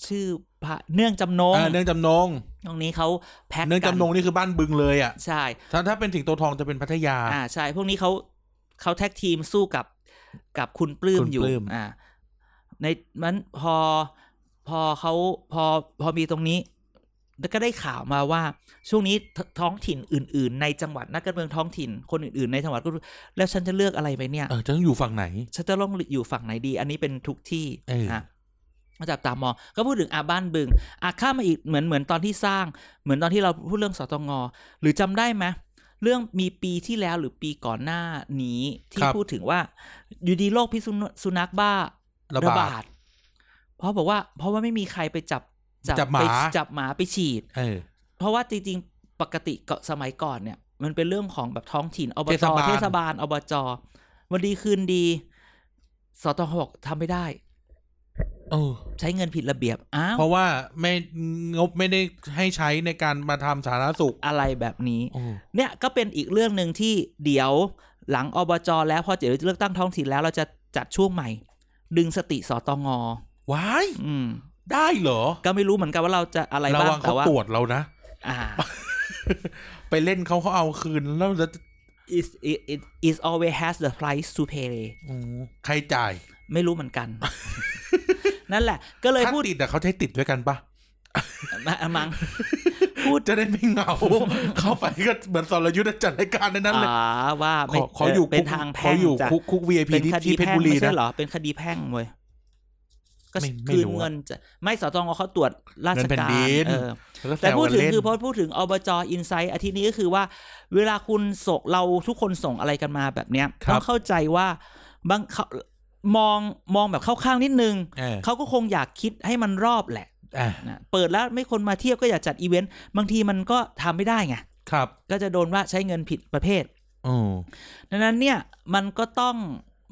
ชื่อพระเนื่องจำนงอ่าเนื่องจำนง ตรงนี้เขาแพ็กเนื่องกันจำนงนี่คือบ้านบึงเลยอะใช่ ถ้าถ้าเป็นสิงโตทองจะเป็นพัทยา อ่าใช่ พวกนี้เขาเขาแท็กทีมสู้กับกับคุณปลื้มคุณอยู่ปลื้ม อ่า ในมันพอพอเขาพอพอมีตรงนี้ แล้วก็ได้ข่าวมาว่า ช่วงนี้ทท้องถิ่นอื่น ๆ ในจังหวัดนักการเมืองท้องถิ่นคนอื่น ๆ ในจังหวัดก็รู้แล้วฉันจะเลือกอะไรไปเนี่ยเออจะต้องอยู่ฝั่งไหนฉันจะต้องอยู่ฝั่งไหนดี อันนี้เป็นทุกที่เอออะก็จับตามองก็พูดถึงอาบ้านบึงอะข้ามมาอีกเหมือนเหมือนตอนที่สร้าง เหมือนตอนที่เราพูดเรื่องสตงหรือจำได้ไหมเรื่องมีปีที่แล้วหรือปีก่อนหน้านี้ที่ครับพูดถึงว่าอยู่ดีโรคพิษสุนสุนัขบ้า ระบาดดเพราะบอกว่า เพราะว่าไม่มีใครไปจับจับหมาไปจับหมาไปฉีด เออ เพราะว่าจริงๆ ปกติก็สมัยก่อนเนี่ย มันเป็นเรื่องของแบบท้องถิ่นอบเทจศบาลเทศบาลอบจวันดีคืนดี สตงบอกทำไม่ได้เออใช้เงินผิดระเบียบอ้าวเพราะว่าไม่งบไม่ได้ให้ใช้ในการมาทำสาธารณสุขอะไรแบบนี้โอ้เนี่ยก็เป็นอีกเรื่องหนึ่งที่เดี๋ยวหลังอบจแล้วพอเดี๋ยวเลือกตั้งท้องถิ่นแล้วเราจะจัดช่วงใหม่ ดึงสติสตงว้ายอืม ได้เหรอ ก็ไม่รู้เหมือนกันว่าเราจะอะไรระบ้างวังแต่เขาว่าตรวจเรานะ อ่า ไปเล่นเขาเขาเอาคืนแล้วจะ is it it is always has the price to pay โอ้ใครจ่าย ไม่รู้เหมือนกัน นั่นแหละ ก็เลยถ้าพูดติดแต่เขาใช้ติดด้วยกันปะมามัง พูดจะได้ไม่เหงา เข้าไปก็เหมือนสรยุทธ์จัดรายการในนั้นเลยอ่าว่าขไม่อเขาอยู่เป็นคุกทางเขาแพ่งอยู่จ้ะคุกคุก VIP เป็นที่คดีที่เพชรแพ่งบุรีไม่ใช่นะเหรอเป็นคดีแพ่งเว้ยก็ไม่ไม่คืนรู้อะเงินจะไม่สตงเขาตรวจราชเงินแผ่นการดินเออล้วก็ซแต่วพูดกันถึงเล่นคือพอพูดถึงอบจอินไซต์อาทิตย์นี้ก็คือว่า เวลาคุณส่งเราทุกคนส่งอะไรกันมาแบบเนี้ยครับต้องเข้าใจว่าบางเขามองมองแบบเข้าข้างนิดนึงเออเขาก็คงอยากคิดให้มันรอบแหละอะ นะเปิดแล้วไม่คนมาเทียบก็อยากจัดอีเวนต์บางทีมันก็ทำไม่ได้ไงครับ ก็จะโดนว่าใช้เงินผิดประเภทโอ้ดังนั้นเนี่ยมันก็ต้อง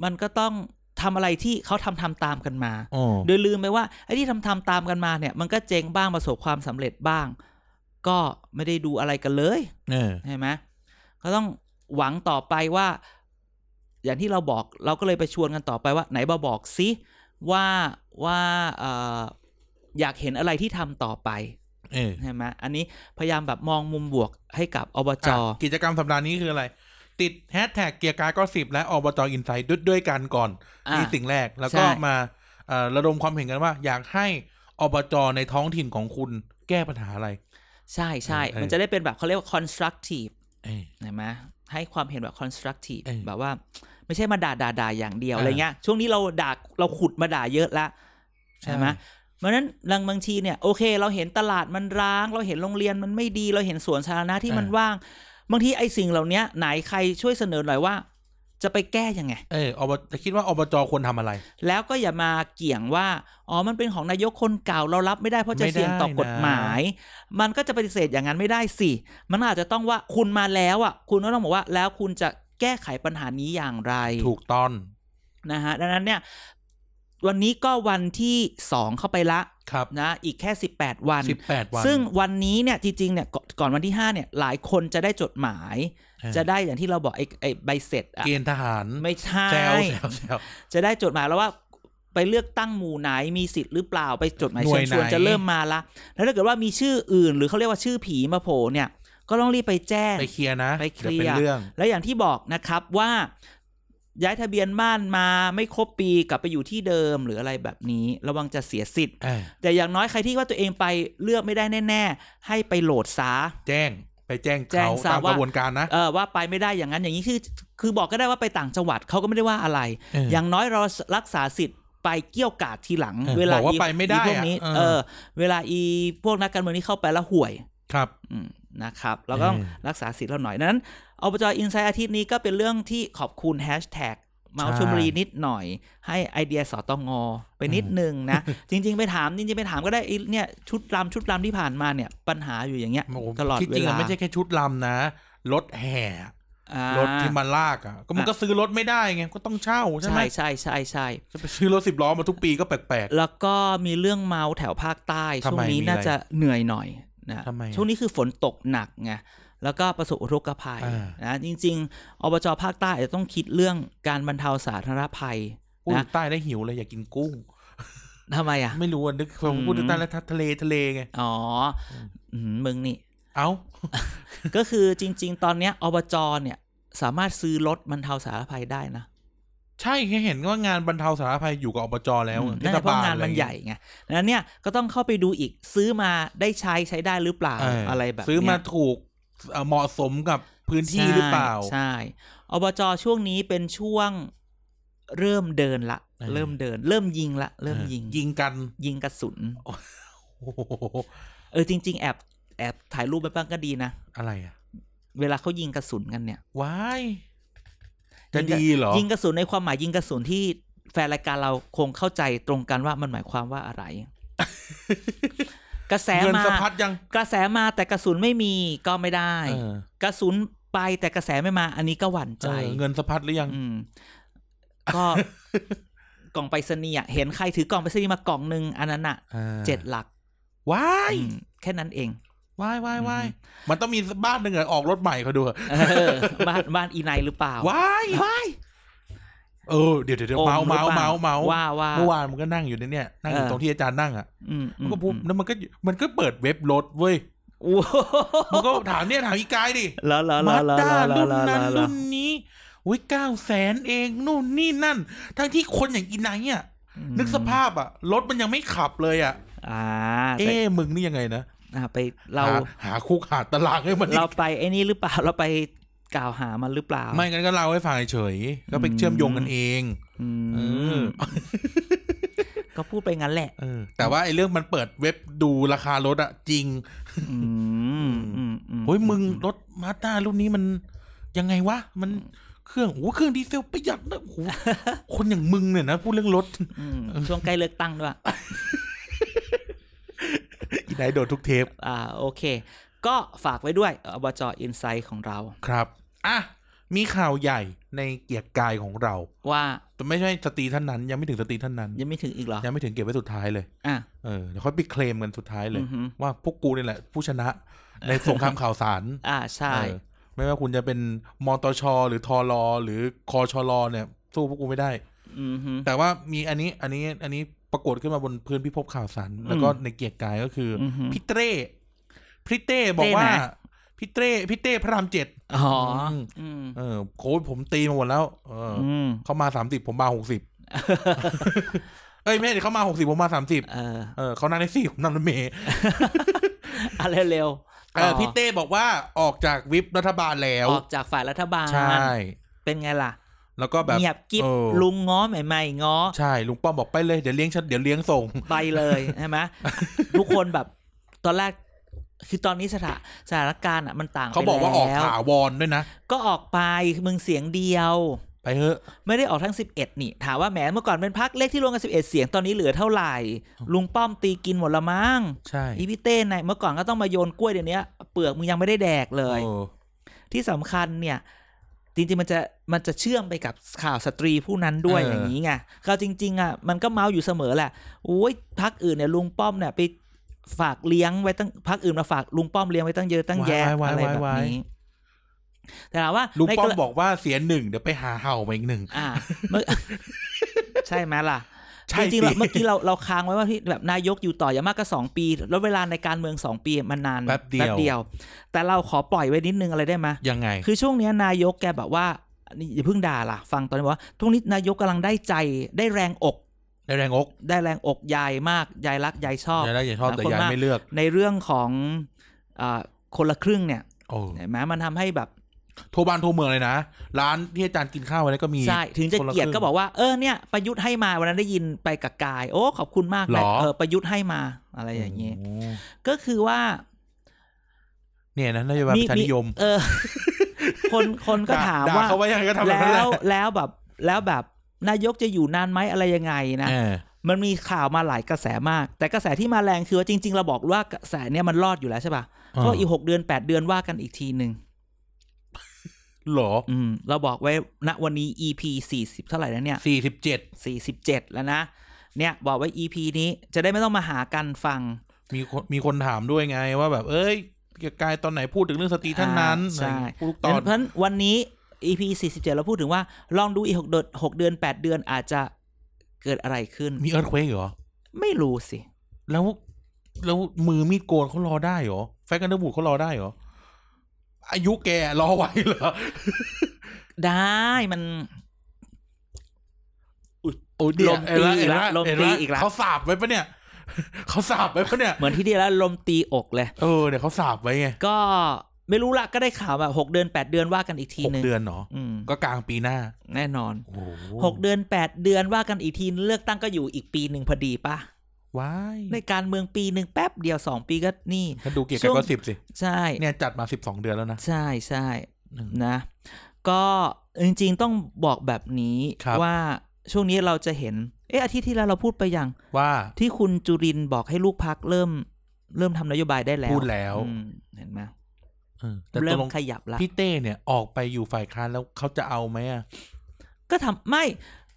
มันก็ต้องทำอะไรที่เขาทำทำตามกันมาโอ้โดยลืมไปว่าไอ้ที่ทำทำตามกันมาเนี่ย มันก็เจ๊งบ้างประสบความสำเร็จบ้าง ก็ไม่ได้ดูอะไรกันเลยเออใช่ไหมก็ต้องหวังต่อไปว่า อย่างที่เราบอกเราก็เลยไปชวนกันต่อไปว่า ไหนมาบอกซิว่าว่าเอ่ออยากเห็นอะไรที่ทำต่อไปเออใช่ไหมอันนี้พยายามแบบมองมุมบวกให้กับอบจอะกิจกรรมสัปดาห์นี้คืออะไร ติดแฮชแท็กเกียร์กายก็สิบและอบจอินไซด์ด้วยด้วยกันก่อนอะนี่สิ่งแรกแล้วก็ใช่มาเอ่อระดมความเห็นกันว่า อยากให้อบจในท้องถิ่นของคุณแก้ปัญหาอะไร ใช่ใช่เออมันจะได้เป็นแบบเขาเรียกว่า constructive เออเห็นไหมให้ความเห็นแบบ constructive เออแบบว่า ไม่ใช่มาด่าด่าด่าอย่างเดียวอ่าอะไรเงี้ยช่วงนี้เราด่าเราขุดมาด่าเยอะละใช่ไหมอ่า เพราะฉะนั้นบางบางทีเนี่ยโอเค เราเห็นตลาดมันร้าง เราเห็นโรงเรียนมันไม่ดี เราเห็นสวนสาธารณะที่มันว่าง บางทีไอ้สิ่งเหล่านี้ไหนใครช่วยเสนอหน่อยว่า จะไปแก้ยังไง เอออบจะคิดว่าอบจควรทำอะไร แล้วก็อย่ามาเกี่ยงว่าอ๋อมันเป็นของนายกคนเก่าเรารับไม่ได้เพราะจะไม่ได้เสี่ยงต่อกฎหมาย มันก็จะปฏิเสธอย่างนั้นไม่ได้สิ มันอาจจะต้องว่าคุณมาแล้วอะ คุณก็ต้องบอกว่าแล้วคุณจะแก้ไขปัญหานี้อย่างไร ถูกต้องนะฮะดังนั้นเนี่ย วันนี้ก็วันที่สองเข้าไปละครับนะอีกแค่สิบแปดวันสิบแปดวัน ซึ่งวันนี้เนี่ยจริงๆเนี่ยก่อนก่อนวันที่ห้าเนี่ยหลายคนจะได้จดหมายเออจะได้อย่างที่เราบอกไอ้ไอ้ใบเสร็จอะเกณฑ์ทหารไม่ใช่แซวแซวแซวจะได้จดหมายแล้วว่าไปเลือกตั้งหมู่ไหนมีสิทธิ์หรือเปล่าไปจดหมายหน่เชิวยญชวนไหนจะเริ่มมาละ แล้วถ้าเกิดว่ามีชื่ออื่น หรือเขาเรียกว่าชื่อผีมาโผล่เนี่ยก็ต้องรีบไปแจ้ง ไปเคลียร์นะ ไปเคลียร์ดี๋วเป็นเรื่องและอย่างที่บอกนะครับว่า ย้ายทะเบียนบ้านมาไม่ครบปีกลับไปอยู่ที่เดิมหรืออะไรแบบนี้ ระวังจะเสียสิทธิ์เออแต่อย่างน้อยใครที่ว่าตัวเองไปเลือกไม่ได้แน่ๆ ให้ไปโหลดซาแจ้งไปแจ้งแจ้งเขาทราบตามกว่าระบวนการนะเออว่าไปไม่ได้อย่างนั้นอย่างนี้คือคือบอกก็ได้ว่าไปต่างจังหวัดเขาก็ไม่ได้ว่าอะไรเออออย่างน้อยเรารักษาสิทธิ์ไปเกี่ยวกาดทีหลังเออเวลาบอกว่าไปไม่ได้พวกนี้อะเออเออ เวลาอีพวกนักการเมืองที่เข้าไปแล้วห่วยครับอืมนะครับ เราก็ต้องเออรักษาสิทธิ์เราหน่อยนั้น อบจ Insight อาทิตย์นี้ก็เป็นเรื่องที่ขอบคุณแฮชแท็กเมาใช่ชลบุรีนิดหน่อย ให้ไอเดียสตงไปนิดนึงนะ จริง ๆ ไปถาม จริง ๆ ไปถามก็ได้ไอ้เนี่ยชุดลำชุดลำที่ผ่านมาเนี่ย ปัญหาอยู่อย่างเงี้ยโอ้โหตลอดที่เวจริงลาอะไม่ใช่แค่ชุดลำนะรถแห่อ่ารถที่มาลากอะก็มันก็ซื้อรถไม่ได้ไงก็ต้องเช่าใช่ไหมใช่ใช่ใช่ใช่จะไปซื้อรถสิบล้อมาทุกปีก็แปลกแล้วก็มีเรื่องเมาแถวภาคใต้ทำไมช่วงนี้มีอะไรน่าจะเหนื่อยหน่อยนะทำไมอะช่วงนี้คือฝนตกหนักไง แล้วก็ประสบอุทกภัยอ่านะจริง ๆอบจภาคใต้อาจจะต้องคิดเรื่องการบรรเทาสาธารณภัยๆพูดนะใต้ได้หิวเลยอยากกินกุ้งทำไมอะ ไม่รู้อะนึกพออืมพูดใต้แล้วทะเลทะเลไงอ๋ออืมมึงนี่ เอ้า ก็คือจริง ๆ ตอนเนี้ยอบจเนี่ย สามารถซื้อรถบรรเทาสาธารณภัยได้นะใช่แค่เห็นว่างานบรรเทาสาธารณภัยอยู่กับอบจแล้วอืมเทนั่นศแหละเพราะบาลงานมันอะใหไรญ่เงี้ยไงดังนั้นเนี่ยก็ต้องเข้าไปดูอีกซื้อมาได้ใช้ใช้ได้หรือเปล่าเออออะไรแบบซื้อมาเนี้ยถูก เอ่อเหมาะสมกับพื้นที่หรือเปล่าใช่ใช่อบจช่วงนี้เป็นช่วงเริ่มเดินละเออเริ่มเดิน เริ่มยิงละ เริ่มออยิง ยิงกัน ยิงกระสุนโอ้โหเออจริง ๆ แอบแอบถ่ายรูปไปบ้างก็ดีนะ อะไรอะเวลาเขายิงกระสุนกันเนี่ย ว้าย จะดีเหรอ ยิงกระสุนในความหมายยิงกระสุนที่แฟนรายการเราคงเข้าใจตรงกันว่ามันหมายความว่าอะไร กระแสเงินมาสะพัดยังกระแสมาแต่กระสุนไม่มีก็ไม่ได้เออกระสุนไปแต่กระแสไม่มา อันนี้ก็หวั่นใจเออเงินสะพัดหรือยังอืมก็กล่องไปรษณีย์อะเห็นใครถือกล่องไปรษณีย์มากล่องหนึ่งอันนั้นอะอ่าเจ็ดหลักว้ายอืมแค่นั้นเองว้ายว้ายว้ายอืมมันต้องมีบ้านหนึ่งอะออกรถใหม่เขาดูอะเออบ้านบ้านอีไนหรือเปล่าว้ายว้าย เออเดี๋ยวเดี๋ยวเดี๋ยวโอเมาหรือเมาปล่เมาเมาว่าว่าเมื่อวานมันก็นั่งอยู่ในเนี่ยนั่งอยู่เออตรงที่อาจารย์นั่งอะอืมมันก็พูดอืมแล้วมันก็มันก็เปิดเว็บรถเว้ยโอ้โหมันก็ถามเนี่ยถามอีกายดิแล้วแล้วมาแล้วแล้วด้าแล้วรุ่นแล้วนั้นแล้วรุ่นนี้อุ้ยเก้าแสนเองนู่นนี่นั่น ทั้งที่คนอย่างอีไนอะนึกสภาพอะรถมันยังไม่ขับเลยอะอ่าเอ๊ะมึงนี่ยังไงนะอ่าไปเราหหาคุกหาตารางให้มันอีกเราไปไอ้นี่หรือเปล่าเราไป กล่าวหามันหรือเปล่า ไม่งั้นก็เล่าให้ฟังเฉยๆก็ไปเชื่อมโยงกันเองอืเอมอก็พูดไปงั้นแหละเออแต่ว่าไอ้เรื่องมันเปิดเว็บดูราคารถอะจริงอืมอืมอืมเฮ้ยมึงรถมาสด้ารุ่นนี้มันยังไงวะ มันเครื่องโอ้โหเครื่องดีเซลประหยัดนะโอ้โหคนอย่างมึงเนี่ยนะพูดเรื่องรถอืมช่วงใกล้เลือกตั้งด้วยอีไหนโดนทุกเทป อ่า โอเค ก็ฝากไว้ด้วยอบจ Insight ของเราครับอะมีข่าวใหญ่ในเกียรติกายของเรา ว่าแต่ไม่ใช่สตรีท่านนั้น ยังไม่ถึงสตรีท่านนั้น ยังไม่ถึงอีกเหรอ ยังไม่ถึงเก็บไว้สุดท้ายเลยอะเออเดี๋ยวค่อยไปเคลมกันสุดท้ายเลยอือหือว่าพวกกูนี่แหละ ผู้ชนะในสงครามข่าวสาร อ่าใช่เออไม่ว่าคุณจะเป็นมตชหรือทอรอหรือคอชรอเนี่ย สู้พวกกูไม่ได้อือหือแต่ว่ามีอันนี้อันนี้อันนี้ปรากฏขึ้นมาบนพื้นพิภพข่าวสาร แล้วก็ในเกียรติกายก็คือออหือพี่เต้ พี่เต้บอกว่าเต้ไหนพี่เต้พี่เต้พระรามเจ็ดอ๋อมอืมเออโค้ชผมตีมาหมดแล้ว เออออืมเขามาสามสิบผมมาหกสิบเอ้ยไม่ใช่เขามาหกสิบผมมาสามสิบเออเออเขานั่งในสี่ผมนั่งรถเมย์อะเร็วๆเออพี่เต้บอกว่าออกจากวิปรัฐบาลแล้ว ออกจากฝ่ายรัฐบาลใช่เป็นไงล่ะ แล้วก็แบบเงียบกิ๊บเออลุงง้อใหม่ๆง้อใช่ลุงป้อมบอกไปเลยเดี๋ยวเลี้ยงฉันเดี๋ยวเลี้ยงส่งไปเลยใช่ไหมทุกคนแบบตอนแรก คือตอนนี้สถาสถานการณ์อะมันต่างไปเขาบอกว่าออกแล้วถาวรด้วยนะ ก็ออกไปมึงเสียงเดียว ไปเถอะไม่ได้ออกทั้ง 11 นี่ ถามว่าแหมเมื่อก่อนเป็นพักเลขที่รวมกัน 11 เสียงตอนนี้เหลือเท่าไหร่ ลุงป้อมตีกินหมดละมั้งใช่อีพี่เต้ไหนเมื่อก่อนก็ต้องมาโยนกล้วยเดี๋ยวนี้เปลือกมึงยังไม่ได้แดกเลยเออที่สำคัญเนี่ย จริงๆมันจะมันจะเชื่อมไปกับข่าวสตรีผู้นั้นด้วยเออออย่างนี้ไงก็จริง ๆ อะ มันก็เมาอยู่เสมอแหละโอ้ยพักอื่นเนี่ยลุงป้อมเนี่ยไป ฝากเลี้ยงไว้ตั้งพักอื่นมาฝากลุงป้อมเลี้ยงไว้ตั้งเยอะตั้งแยะวายอะไรวายแบบวายนี้แต่ถามว่าลุงในป้อมรบอกว่าเสียหนึ่งเดี๋ยวไปหาเห่ามาอีกหนึ่งอ่าเมื่อใช่ไหมล่ะใช่จริงๆเราสิเมื่อกี้เราเราค้างไว้ว่าพี่แบบนายกอยู่ต่ออย่างมากก็สองปี แล้วเวลาในการเมืองสองปีมันนานแป๊บเดียววแต่เราขอปล่อยไว้นิดนึงอะไรได้ไหมยังไง คือช่วงเนี้ยนายกแกแบบว่านี่อย่าเพิ่งด่าล่ะ ฟังตอนนี้ว่าช่วงนี้นายกกำลังได้ใจได้แรงอก ได้แรงอกได้แรงอกยายมากยายรักยายชอบยายได้ยายชอบแต่คนยายมากไม่เลือก ในเรื่องของอาคนละครึ่งเนี่ยโอ้เห็นไหมมันทำให้แบบทั่วบ้านทั่วเมืองเลยนะ ร้านที่อาจารย์กินข้าวไว้แล้วก็มี ใช่ ถึงจะคนละเกลียดครึ่งก็บอกว่า เออเนี่ยประยุทธ์ให้มาวันนั้นได้ยินไปกับกาย โอ้ ขอบคุณมากหรนะอเออประยุทธ์ให้มาอะไรอย่างเงี้ยโอ้ก็คือว่า เนี่ยนะนโยบายประชานิยม เออ คนคนก็ด่ถามด่ว่าเขาว่ายังไงก็ทำแบบแล้นั้นแหละวแล้วแบบแล้วแบบ นายกจะอยู่นานไหมอะไรยังไงนะเออมันมีข่าวมาหลายกระแสมาก แต่กระแสที่มาแรงคือว่าจริง ๆ เราบอกว่ากระแสเนี่ยมันรอดอยู่แล้วใช่ป่ะเพราะอีกหกเดือนแปดเดือนว่ากันอีกทีหนึ่งหรอ อืม เราบอกไว้ณวันนี้ EP สี่สิบเท่าไหร่แล้วเนี่ยสี่สิบเจ็ดสี่สิบเจ็ดแล้วนะ เนี่ย บอกไว้ EP นี้จะได้ไม่ต้องมาหากันฟัง มีคนมีคนถามด้วยไงว่าแบบ เอ้ยเกียรติกายตอนไหนพูดถึงเรื่องสตรีท่านนั้นอ่าใช่อะไรอย่างเงี้ยพูดทุกเพตอนราะฉะนั้นวันนี้ EP สี่สิบเจ็ดเราพูดถึงว่า ลองดูอีกหกเดือนหกเดือนแปดเดือนอาจจะเกิดอะไรขึ้น มีเอิร์ธเควกเหรอ ไม่รู้สิ แล้วแล้วมือมีดโกนเขารอได้เหรอ แฟกกันเดอร์บูดเขารอได้เหรอ อายุแกรอไหวเหรอ ได้มันโอ้ยลมตีอีกละลมตีอีกละเขาสาบไว้ปะเนี่ยเขาสาบไว้ปะเนี่ย เหมือนที่เดียวแล้วลมตีอกเลย เออเดี๋ยวเขาสาบไว้ไง ก็ ไม่รู้ละก็ได้ข่าวแบบหกเดือนแปดเดือนว่ากันอีกทีหกหนึ่งเดือนเนาะอืมก็กลางปีหน้าแน่นอนโอ้โหหกเดือนแปดเดือนว่ากันอีกทีเลือกตั้งก็อยู่อีกปีหนึ่งพอดีปะว้ายในการเมืองปีหนึ่งแป๊บเดียวสองปีก็นี่ถ้าดูเกียรติช่กายวงก็สิบสิใช่เนี่ยจัดมาสิบสองเดือนแล้วนะใช่ใช่อืมนะ ก็จริง ๆ ต้องบอกแบบนี้ครับว่าช่วงนี้เราจะเห็น เอ๊ะอาทิตย์ที่แล้วเราพูดไปยังว่าที่คุณจุรินทร์บอกให้ลูกพักเริ่ม เริ่มทำนโยบายได้แล้วพูดแล้วอืมเห็นไหมเออ แต่ตเริ่กมลงขยับละพี่เต้เนี่ยออกไปอยู่ฝ่ายค้านแล้วเขาจะเอาไหมอะก็ทำไม่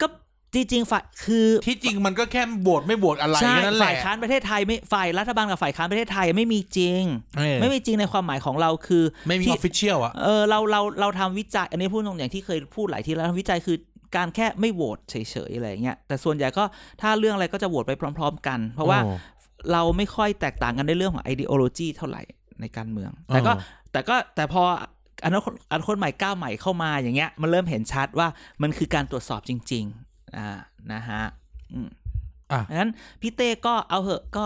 ก็จริงๆฝ่ายคือที่จริงมันก็แค่โหวตไม่โหวตอะไรใช่แค่นั้นแหฝ่าละยค้านประเทศไทยไม่ฝ่ายรัฐบาลกับฝ่ายค้านประเทศไทยไม่มีจริงเออไม่มีจริงในความหมายของเราคือ ไม่มีอที่อฟฟิเชียลอะเออเราเราเราทำวิจัย อันนี้พูดตรงอย่างที่เคยพูดหลายทีแล้วทำวิจัยคือการแค่ไม่โหวตเฉยๆอะไรอย่างเงี้ยแต่ส่วนใหญ่ก็ถ้าเรื่องอะไรก็จะโหวตไปพร้อม ๆ กัน เพราะว่าโอ้เราไม่ค่อยแตกต่างกันในเรื่องของ ideology เท่าไหร่ในการเมือง แต่ก็อ๋อ แต่ก็แต่พออนาคตอนาคตใหม่ก้าวใหม่เข้ามาอย่างเงี้ยมันเริ่มเห็นชัดว่ามันคือการตรวจสอบจริงๆอ่านะฮะอืมอะงั้นพี่เต้ก็เอาเหอะก็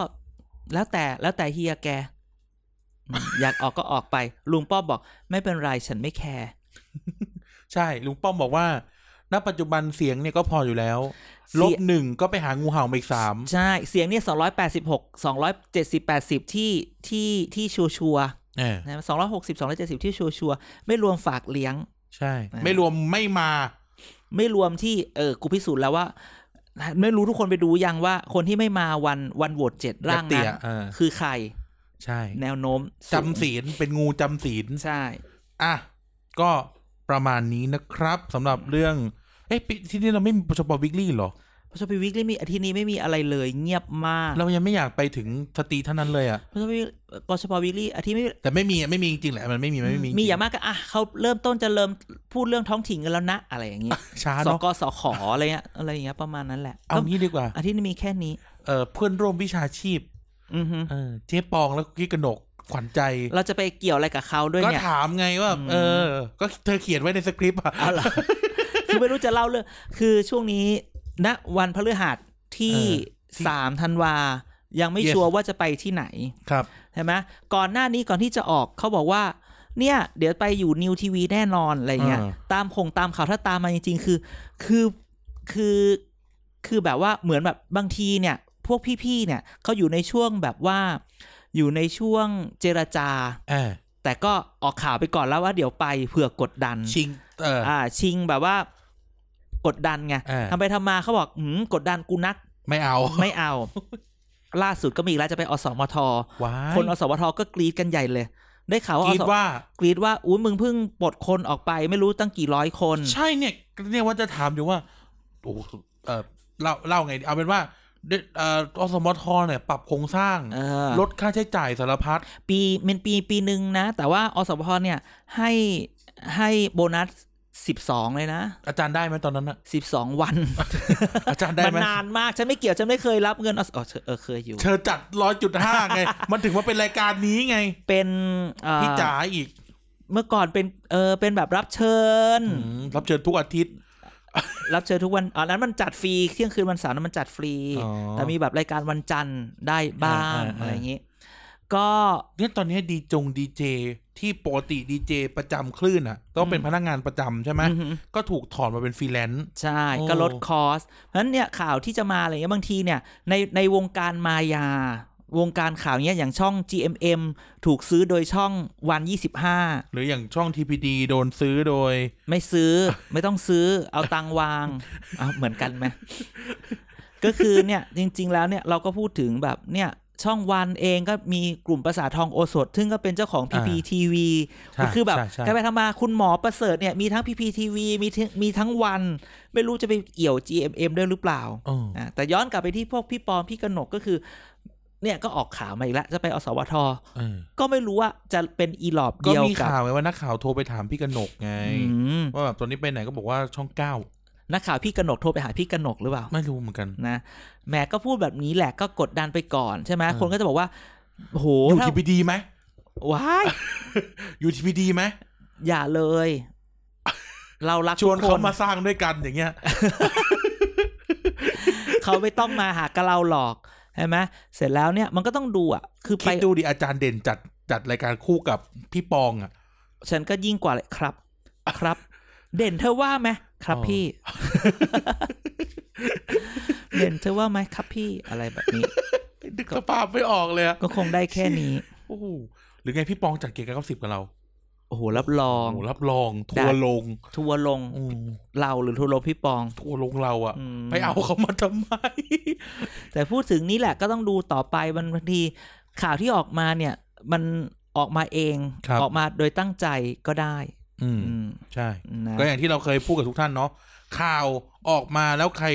แล้วแต่แล้วแต่เฮียแกอืมอยากออกก็ออกไป ลุงป้อมบอก ไม่เป็นไรฉันไม่แคร์ใช่ ลุงป้อมบอกว่าณปัจจุบันเสียงเนี่ยก็พออยู่แล้วเสียลบหนึ่งก็ไปหางูเห่ามาอีกสามใช่ เสียงเนี่ยสองร้อยแปดสิบหกสองร้อยเจ็ดสิบแปดสิบที่ที่ที่ชัวชัว เออสองร้อยหกสิบสองร้อยเจ็ดสิบที่ชัวชัวไม่รวมฝากเลี้ยง ใช่อ่าไม่รวมไม่มา ไม่รวมที่เออกูพิสูจน์แล้วว่า ไม่รู้ทุกคนไปดูยังว่าคนที่ไม่มาวันวันโหวตเจ็ดร่างเตี้นั้ยนเออคือใคร ใช่ แนวโน้มสูงจำศีลเป็นงูจำศีลใช่ อะ ก็ประมาณนี้นะครับสำหรับเรื่องเอ๊ะปีที่นี่เราไม่มีปชป weekly เหรอเพราะปชป weekly มีอาทิตย์นี้ไม่มีอะไรเลยเงียบมาก เรายังไม่อยากไปถึงสตรีเท่านั้นเลยอะเพราะปชป ปชป weekly อาทิตย์ไม่แต่ไม่มีอะไม่มีจริงๆแหละมันไม่มีมันไม่มีมีอย่างมากก็อะเขาเริ่มต้นจะเริ่มพูดเรื่องท้องถิ่นกันแล้วนะ อะไรอย่างเงี้ยช้าสเนาะกสขอะไรเงี้ยอะไรอย่างเงี้ยประมาณนั้นแหละเอางี้ดีกว่า อาทิตย์นี้มีแค่นี้เออเพื่อนร่วมวิชาชีพอือฮึเออเจ๊ปองแล้วกี้กนกขวัญใจ เราจะไปเกี่ยวอะไรกับเขาด้วยก็เนี่ยถามไงว่าอืมเออ ก็เธอเขียนไว้ในสคริปต์อะเอาล่ะคือไม่รู้จะเล่าเรื่องคือช่วงนี้ ณวันพฤหัสที่สามธันวา ยังไม่ชัวร์ว่าจะไปที่ไหนครับใช่ไหมก่อนหน้านี้ก่อนที่จะออกเขาบอกว่า เนี่ย เดี๋ยวไปอยู่นิวทีวีแน่นอนอะไรเงี้ยอ่าตามคงตามข่าวถ้าตามมาจริงๆคือ คือคือคือแบบว่าเหมือนแบบบางทีเนี่ย พวกพี่ๆเนี่ยเขาอยู่ในช่วงแบบว่า อยู่ในช่วงเจรจาเออแต่ก็ออกข่าวไปก่อนแล้วว่าเดี๋ยวไปเผื่อกดดันชิง เอออ่า ชิงแบบว่า กดดันไงเออทำไปทำมาเขาบอกหืมกดดันกูนัก ไม่เอาไม่เอา ล่าสุดก็มีอีกแล้วจะไปอสมทว้ายคนอสมทก็กรีดกันใหญ่เลย ได้ข่าวว่าคิดอสว่ากรีดว่าอุ้ยมึงเพิ่งปลดคนออกไปไม่รู้ตั้งกี่ร้อยคน ใช่เนี่ยเนี่ยว่าจะถามอยู่ว่าโอ้เออเล่าเล่าไงดีเอาเป็นว่าเดเอ่ออสมทเนี่ยปรับโครงสร้างเออลดค่าใช้จ่ายสารพัดปีเป็นปีปีหนึ่งนะ แต่ว่าอสมทเนี่ยให้ให้โบนัส สิบสองเลยนะ อาจารย์ได้ไหมตอนนั้นอะสิบสองวัน อาจารย์ได้มันไหมนานมาก ฉันไม่เกี่ยว ฉันไม่เคยรับเงินอ๋อเออเคยอยู่ เธอจัดร้อยจุดห้าไง มันถึงมาเป็นรายการนี้ไง เป็นเอ่อพี่จ๋าอีก เมื่อก่อนเป็นเออเป็นแบบรับเชิญอืมรับเชิญทุกอาทิตย์ รับเชิญทุกวันอันนั้นมันจัดฟรีเที่ยงคืนวันเสาร์นั้นมันจัดฟรีอ๋อแต่มีแบบรายการวันจันทร์ได้บ้างอ่าอ่าอ่าอะไรอย่างนี้ ก็เนี่ยตอนนี้ดีจงดีเจที่ปกติดีเจประจำคลื่นอะ ต้องเป็นพนักงานประจำใช่ไหมอือหือก็ถูกถอนมาเป็นฟรีแลนซ์ใช่โอ้ก็ลด cost เพราะฉะนั้นเนี่ยข่าวที่จะมาอะไรเงี้ยบางทีเนี่ยในในวงการมายาวงการข่าวเนี้ยอย่างช่อง GMM ถูกซื้อโดยช่องวัน 25 หรืออย่างช่อง TPD โดนซื้อโดย ไม่ซื้อ ไม่ต้องซื้อเอาตังค์วางเอาเหมือนกันไหมก็คือเนี่ยจริง ๆ แล้วเนี่ยเราก็พูดถึงแบบเนี่ย ช่องวันเองก็มีกลุ่มประสาททองโอสถ ซึ่งก็เป็นเจ้าของ PPTV ใช่คือแบบใช่ใช่การไปทำมาคุณหมอประเสริฐเนี่ยมีทั้ง PPTV มีทั้งมีทั้งวัน ไม่รู้จะไปเอี่ยว GMM ด้วยหรือเปล่าเอออะแต่ย้อนกลับไปที่พวกพี่ปอมพี่กนกก็คือ เนี่ยก็ออกข่าวมาอีกแล้ว จะไปอสวทเออก็ไม่รู้ว่าจะเป็นอีหลอบก็เดียวมีกับข่าวไงว่านักข่าวโทรไปถามพี่กนกไงอืมว่าแบบตอนนี้ไปไหนก็บอกว่าช่องเก้า นักข่าวพี่กนกโทรไปหาพี่กนกหรือเปล่า ไม่รู้เหมือนกันนะแหม่ก็พูดแบบนี้แหละก็กดดันไปก่อนใช่ไหมเออคนก็จะบอกว่าโหอยู่ถ้า TPD ไหมว้ายอยู่ TPD ไหมอย่าเลย เรารักชวนทุกเขาคมาสร้างด้วยกันอย่างเงี้ยเขาไม่ต้องมาหากับเราหรอกใช่ไหมเสร็จแล้วเนี่ยมันก็ต้องดูอะ คือไปคิดดูดิอาจารย์เด่นจัดจัดรายการคู่กับพี่ปองอะ ฉันก็ยิ่งกว่าเลยครับ ครับ เด่นเธอว่าไหม ครับอ๋อพี่เด่นเธอว่าไหมครับพี่อะไรแบบนี้นึกสภาพไม่ออกเลยอะก็คงได้แค่นี้โอ้โหหรือไงพี่ปองจัดเกียร์กับสิบกับเรา โอ้โหรับรองโอ้โหรับรอง ทัวร์ลง ทัวร์ลงอืมเราหรือทัวร์ลงพี่ปอง ทัวร์ลงเราอะอืมไปเอาเขามาทำไม แต่พูดถึงนี้แหละก็ต้องดูต่อไปมันบางทีข่าวที่ออกมาเนี่ย มันออกมาเองครับออกมาโดยตั้งใจก็ได้ อืมอืม ใช่ นะก็อย่างที่เราเคยพูดกับทุกท่านเนาะข่าวออกมาแล้วใคร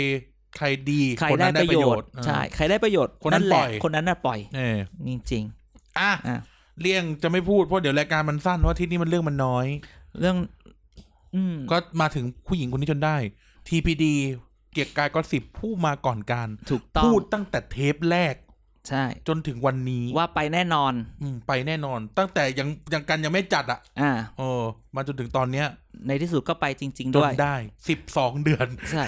ใครดีใครคนได้นั้นปได้ระประโยโยชชน์น์ ใช่ ใครได้ประโยชน์คนนั้นแหละปล่อย คนนั้นน่ะปล่อย เออจริง อะๆ อะ เลี่ยงจะไม่พูดเพราะเดี๋ยวรายการมันสั้นเพราะที่นี่มันเรื่องมันน้อย เรื่อง อืม ก็มาถึงผู้หญิงคนนี้จนได้ TPD เกียรติกายก็สิบผู้มาก่อนการ ถูกต้อง พูดตั้งแต่เทปแรก ใช่ จนถึงวันนี้ว่าไปแน่นอน อืมไปแน่นอน ตั้งแต่ยังยังกันยังไม่จัดอะ อ่าเออมาจนถึงตอนเนี้ย ในที่สุดก็ไปจริงจๆด้วยนได้สิบสองเดือน ใช่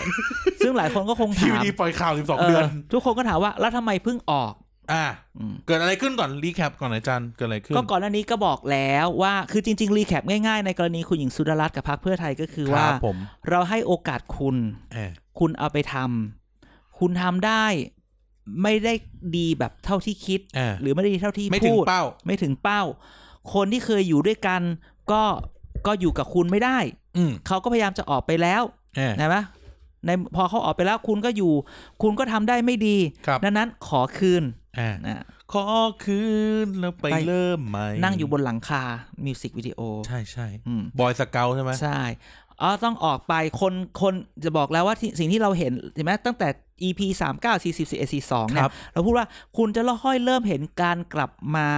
ซึ่งหลายคนก็คงทีถามวีปล่อยข่าวสิบสองเอเดือนอทุกคนก็ถามว่าแล้วทำไมเพิ่งออกอ่า อืม เกิดอะไรขึ้นก่อน recap ก่อนอาจารย์เกิดอะไรขึ้น ก็ก่อนหน้านี้ก็บอกแล้วว่าคือจริง ๆ recap ง่ายๆ ในกรณีคุณหญิงสุดารัตน์กับพรรคเพื่อไทยก็คือคว่ารับผม เราให้โอกาสคุณ เออคุณเอาไปทำคุณทำได้ ไม่ได้ดีแบบเท่าที่คิดเออหรือไม่ได้ดีเท่าที่ไม่ถึงพูดเป้า ไม่ถึงเป้า คนที่เคยอยู่ด้วยกัน ก็ก็อยู่กับคุณไม่ได้ อืมเขาก็พยายามจะออกไปแล้วเออนะไหมในพอเขาออกไปแล้วคุณก็อยู่ คุณก็ทำได้ไม่ดีครับดังนั้นขอคืนอ่านะขอคืนแล้วไปไปเริ่มใหม่นั่งอยู่บนหลังคามิวสิกวิดีโอ ใช่ใช่อืมบอยสเกลใช่ไหมใช่ อ๋อต้องออกไปคนคนจะบอกแล้วว่าที่สิ่งที่เราเห็นเห็นไหมตั้งแต่ EP สามเก้าสี่สิบสี่สี่สองคเนี่รัยบเราพูดว่าคุณจะค่อยๆเริ่มเห็นการกลับมา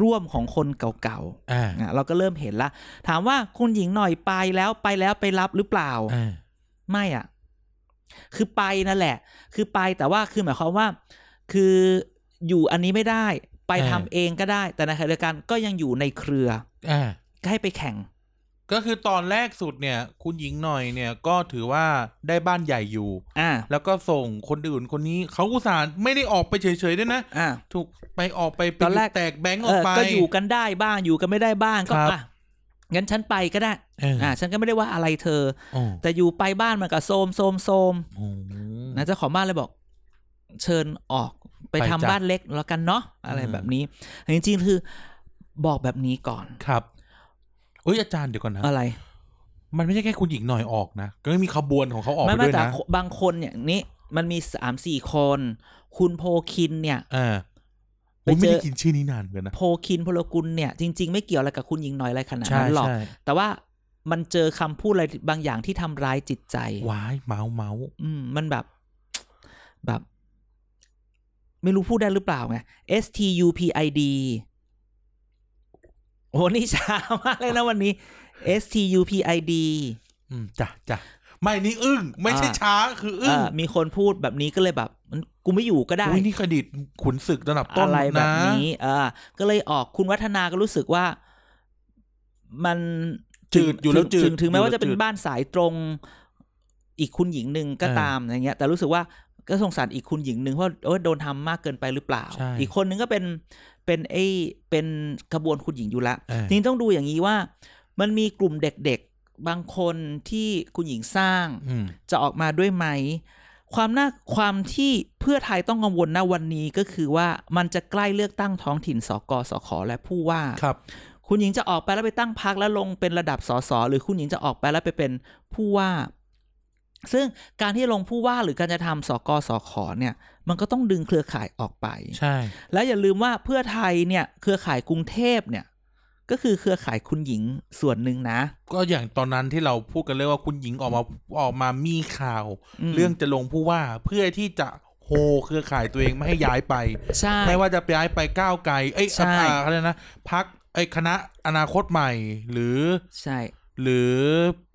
ร่วมของคนเก่าอ่าๆอะเราก็เริ่มเห็นละ ถามว่าคุณหญิงหน่อยไปแล้วไปแล้วไปรับหรือเปล่าอ่าไม่อะ คือไปนั่นแหละ คือไปแต่ว่าคือหมายความว่า คืออยู่อันนี้ไม่ได้ ไปทำเองก็ได้ แต่ในขณะเดียวกันก็ยังอยู่ในเครืออ่าก็ให้ไปแข่ง ก็คือตอนแรกสุดเนี่ย คุณหญิงหน่อยเนี่ยก็ถือว่าได้บ้านใหญ่อยู่ อ่า แล้วก็ส่งคนอื่นคนนี้เขาอุตส่าห์ไม่ได้ออกไปเฉยๆด้วยนะ อ่า ถูกไปออกไปตอนแรกแตกแบงก์อเออกอไป ก็อยู่กันได้บ้างอยู่กันไม่ได้บ้างก็ครับอะงั้นฉันไปก็ได้เอออ่า ฉันก็ไม่ได้ว่าอะไรเธอโอ้แต่อยู่ไปบ้านมันก็โทรมโทรมโทรมโอ้นะเจ้าของบ้านเลยบอก เชิญออกไปไปทำจ้ะบ้านเล็กแล้วกันเนาะอะไรอืมแบบนี้ จริงๆคือบอกแบบนี้ก่อนครับ อุ้ยอาจารย์เดี๋ยวก่อนนะอะไร มันไม่ใช่แค่คุณหญิงหน่อยออกนะ ก็มีขบวนของเขาออกไม่ไปไม่ด้วยแต่นะบางคนอย่างนี้มันมีสามสี่คน คุณโพคินเนี่ยอ่าไปผมไม่เจอได้กินชื่อนี้นานเหมือนกันนะ โพคินพลกุลเนี่ย จริง ๆ ไม่เกี่ยวอะไรกับคุณหญิงน้อยอะไรขนาดใช่นั้นหรอกใช่แต่ว่ามันเจอคำพูดอะไรบางอย่างที่ทำร้ายจิตใจวายเมาส์เมาส์อืม มันแบบ แบบ ไม่รู้พูดได้หรือเปล่าไง S T U P I D โอ้นี่ช้ามากเลยนะวันนี้ S T U P I D อืมจ้ะจ้ะไม่นี่อึ้งไม่ใช่อ่าช้าคืออึ้งเออมีคนพูดแบบนี้ก็เลยแบบมันกูไม่อยู่ก็ได้อุ้ยนี่เครดิตขุนศึกระดับต้นอะไรแบบนะนี้เออก็เลยออกคุณวัฒนาก็รู้สึกว่า มันจืดอยู่แล้วจืดถึงถึงแม้ว่าจะเป็นอยู่แล้วจืดบ้านสายตรง อีกคุณหญิงหนึ่งก็เออตามอย่างเงี้ย แต่รู้สึกว่าก็สงสารอีกคุณหญิงหนึ่งเพราะเออโดนทำมากเกินไปหรือเปล่าใช่อีกคนนึงก็เป็น เป็นไอ้เป็นกระบวนคุณหญิงอยู่ละเออจริงๆต้องดูอย่างนี้ว่า มันมีกลุ่มเด็กๆบางคนที่คุณหญิงสร้างอืมจะออกมาด้วยไหม ความน่าความที่เพื่อไทยต้องกังวลณวันนี้ก็คือว่ามันจะใกล้เลือกตั้งท้องถิ่นสกสขและผู้ว่าครับคุณหญิงจะออกไปแล้วไปตั้งพักแล้วลงเป็นระดับสสหรือคุณหญิงจะออกไปแล้วไปเป็นผู้ว่า ซึ่งการที่ลงผู้ว่าหรือการจะทำสกสขเนี่ย มันก็ต้องดึงเครือข่ายออกไป ใช่ แล้วอย่าลืมว่าเพื่อไทยเนี่ย เครือข่ายกรุงเทพเนี่ย ก็คือเครือข่ายคุณหญิงส่วนหนึ่งนะ ก็อย่างตอนนั้นที่เราพูดกันเรื่องว่าคุณหญิงออกมาออกมามีข่าวมเรื่องจะลงผู้ว่าเพื่อที่จะโฮเครือข่ายตัวเองไม่ให้ย้ายไปใช่ไม่ว่าจะย้ายไปก้าวไกล เอ้ยใช่อ่าอะไรนะพักไอ้คณะอนาคตใหม่หรือใช่ หรือ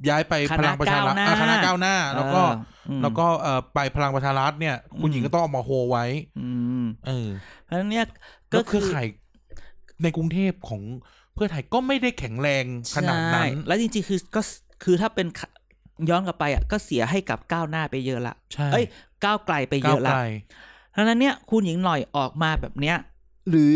ย้ายไปคพณะลังประชารัฐก้าวหน้าอะคณะก้าวหน้า แล้วก็เอออืมแล้วก็เอ่อไปพลังประชารัฐเนี่ย คุณอืมหญิงก็ต้องออกมาโฮไว้ อืมเออเพราะฉะนั้นเนี่ยก็ก็เครือข่ายในกรุงเทพของเพื่อไทยก็ไม่ได้แข็งแรงขนาดนั้นใช่แล้วจริงๆคือก็คือถ้าเป็นขะย้อนกลับไปอะก็เสียให้กับก้าวหน้าไปเยอะละใช่เอ้ยก้าวไกลไปเยก้าวอะไกละลเพราะฉะนั้นเนี่ยคุณหญิงหน่อยออกมาแบบเนี้ย หรือ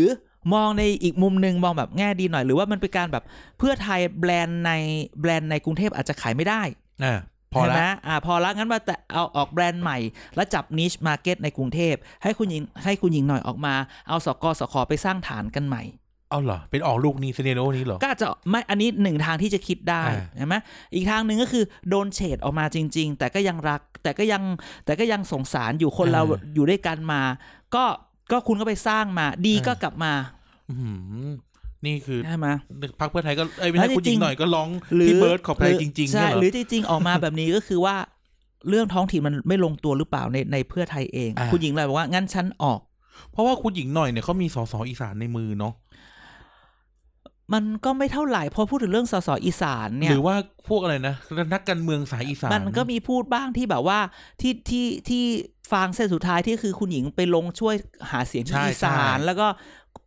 มองในอีกมุมหนึ่งมองแบบแง่ดีหน่อย หรือว่ามันเป็นการแบบเพื่อไทยแบรนด์ในแบรนด์ในกรุงเทพอาจจะขายไม่ได้อ่าพอใช่ละไหมอ่าพอละงั้นมาแต่เอาออกแบรนด์ใหม่ แล้วจับ niche market ในกรุงเทพ ให้คุณหญิงให้คุณหญิงหน่อยออกมา เอาสกสขไปสร้างฐานกันใหม่เอาเหรอ เป็นออกลูกนี้ scenario นี้เหรอ ก็อาจจะไม่อันนี้หนึ่งทางที่จะคิดได้อ่าใช่ไหมอีกทางหนึ่งก็คือโดนเฉดออกมาจริง ๆ แต่ก็ยังรักแต่ก็ยังแต่ก็ยังสงสารอยู่คนเราอยู่ด้วยกันมา ก็ ก็คุณก็ไปสร้างมา ดีก็กลับมาอื้อหือนี่คือใช่ไหมพักเพื่อไทยก็เอ้ยไม่แล้ใช่วคุณหญิจริงงๆหน่อยก็ร้องหรือพี่เบิร์ดขอบใจหรือจริงๆใช่เนี่ยเหรหรืออจริงๆออกมาแบบนี้ก็คือว่า เรื่องท้องถิ่นมันไม่ลงตัวหรือเปล่าในในเพื่อไทยเองอ่าคุณหญิงเลยบอกว่างั้นฉันออก เพราะว่าคุณหญิงหน่อยเนี่ยเขามีสสอีสานในมือเนาะ มันก็ไม่เท่าไหร่พอพูดถึงเรื่องสสอีสานเนี่หยรือว่าพวกอะไรนะนักการเมืองสายอีสานมันก็มีพูดบ้างที่แบบว่าที่ที่ที่ฟางเส้นสุดท้ายที่คือคุณหญิงไปลงช่วยหาเสียงที่ใช่อีสานใช่แล้วก็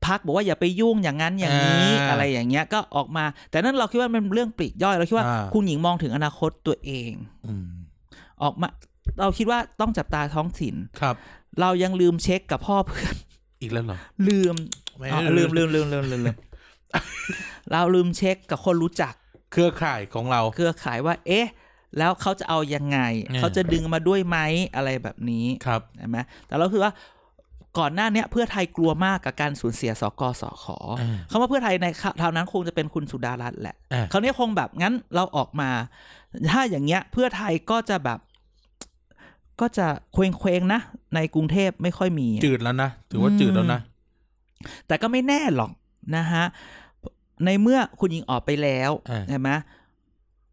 พักบอกว่าอย่าไปยุ่งอย่างนั้นอย่างนี้อ่าอะไรอย่างเงี้ยก็ออกมา แต่นั่นเราคิดว่ามันเป็นเรื่องปลีกย่อยเราคิดว่าอ่าคุณหญิงมองถึงอนาคตตัวเองอืมออกมา เราคิดว่าต้องจับตาท้องถิ่นครับ เรายังลืมเช็คกับพ่อเพื่อนอีกแล้วเหรอลืมไม่อ๋อลืมลืมลืมลืมลืมลืม เราลืมเช็คกับคนรู้จัก เครือข่ายของเรา เครือข่ายว่า เอ๊ะ แล้วเขาจะเอายังไงเนี่ยเขาจะดึงมาด้วยไหมอะไรแบบนี้ครับใช่ไหมแต่เราคือว่าก่อนหน้าเนี้ยเพื่อไทยกลัวมากกับการสูญเสียสกสขอ่าคำว่าเพื่อไทยในคราวนั้นคงจะเป็นคุณสุดารัตน์แหละอ่าคราวนี้คงแบบงั้นเราออกมา ถ้าอย่างเงี้ย เพื่อไทยก็จะแบบ ก็จะเคว้งเคว้งๆนะ ในกรุงเทพไม่ค่อยมี จืดแล้วนะ ถือว่าจืดแล้วนะ แต่ก็ไม่แน่หรอกนะฮะ ในเมื่อคุณหญิงออกไปแล้วอ่าใช่ไหม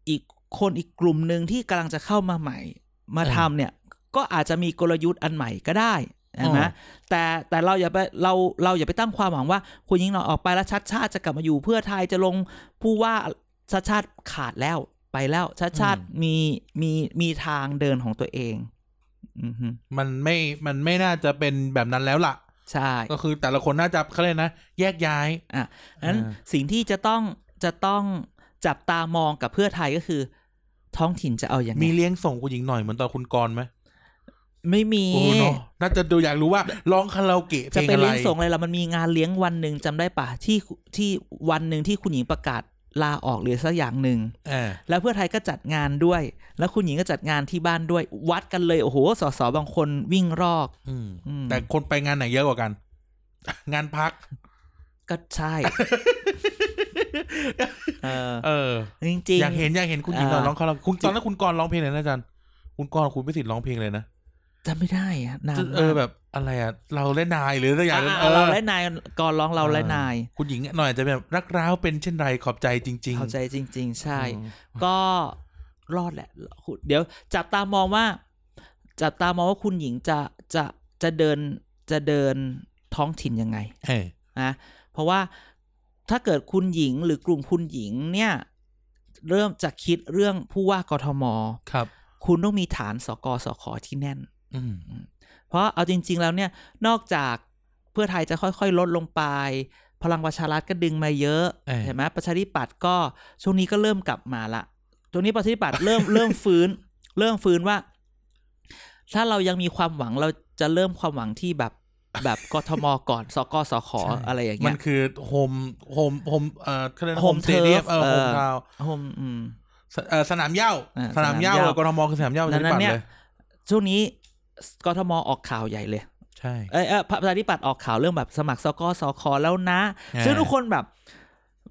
อีกคนอีกกลุ่มหนึ่งที่กำลังจะเข้ามาใหม่ มาอ่าทำเนี่ย ก็อาจจะมีกลยุทธ์อันใหม่ก็ได้ใช่ไหมอ๋อแต่แต่เราอย่าไปเราเราอย่าไปตั้งความหวังว่า คุณหญิงหน่อยออกไปแล้วชัดชาติจะกลับมาอยู่เพื่อไทยจะลงผู้ว่าชัดชาติขาดแล้วไปแล้วชัดชาติมีมีมีทางเดินของตัวเองอือฮึมันไม่มันไม่น่าจะเป็นแบบนั้นแล้วล่ะ ใช่ ก็คือแต่ละคนน่าจะเขาเลยกนะ แยกย้ายอะนั้นอ่าสิ่งที่จะต้องจะต้องจับตามองกับเพื่อไทยก็คือ ท้องถิ่นจะเอาอย่างไงมีเลี้ยงส่งคุณหญิงหน่อยเหมือนตอนคุณกรณ์ไหมไม่มีโอ้เนาะน่าจะดูอยากรู้ว่าร้องคาราโอเกะเพจะลงไปอะไรเลี้ยงส่งอะไรล่ะมันมีงานเลี้ยงวันหนึ่งจำได้ปะที่ที่วันหนึ่งที่คุณหญิงประกาศ ลาออกหรือสักอย่างหนึ่งเออแล้วเพื่อไทยก็จัดงานด้วย แล้วคุณหญิงก็จัดงานที่บ้านด้วย วัดกันเลยโอ้โหสสบางคนวิ่งรอกอืมอืมแต่คนไปงานไหนเยอะกว่ากัน งานพัก ก็ใช่ เออ เออ จริงๆอยากเห็นอยากเห็นคุณหญิงหน่อยอ่าร้องคาราโอเกะคุณตอนนั้นคุณกรณ์ร้องเพลงอะไรนะอาจารย์คุณกรณ์คุณพิสิทธิ์ร้องเพลงเลยนะจำไม่ได้อะนานเออแบบ อะไรอะเราและนายหรืออะไรอย่างอะนั้นอะเราและนายก่อนร้องเราและนาย คุณหญิงหน่อยอาจจะแบบรักร้าวเป็นเช่นไรขอบใจจริงๆเข้าใจจริง ๆ ใช่อืมก็รอดแหละ เดี๋ยวจับตามองว่า จับตามองว่าคุณหญิงจะจะจะเดินจะเดินท้องถิ่นยังไงเออนะเพราะว่าถ้าเกิดคุณหญิงหรือกลุ่มคุณหญิงเนี่ย เริ่มจะคิดเรื่องผู้ว่ากทมครับ คุณต้องมีฐานสกสขที่แน่น อืม เพราะเอาจริง ๆ แล้วเนี่ยนอกจากเพื่อไทยจะค่อยๆ ลดลงไป พลังประชารัฐก็ดึงมาเยอะเออเห็นไหมประชาธิปัตย์ก็ช่วงนี้ก็เริ่มกลับมาละช่วงนี้ประชาธิปัตย์เริ่มเริ่มฟื้น เริ่มฟื้นว่า ถ้าเรายังมีความหวังเราจะเริ่มความหวังที่แบบแบบกทมก่อนสกสขใช่อะไรอย่างมัเงี้นยคือ home home home เอ่อเขาเรียก home home stadium turf เออ home เออทาวน์โฮมอืมสเอ่อสนามเหย้าอ่าสนามเหย้าสนามเหย้ากทมคือสนามเหย้าประชาธิดังปันั้ตนย์เนี่ยเลยช่วงนี้ กทมออกข่าวใหญ่เลย ใช่เอยเอยประชาธิปัตย์ออกข่าวเรื่องแบบสมัครสกสขแล้วนะอ่าซึ่งทุกคนแบบ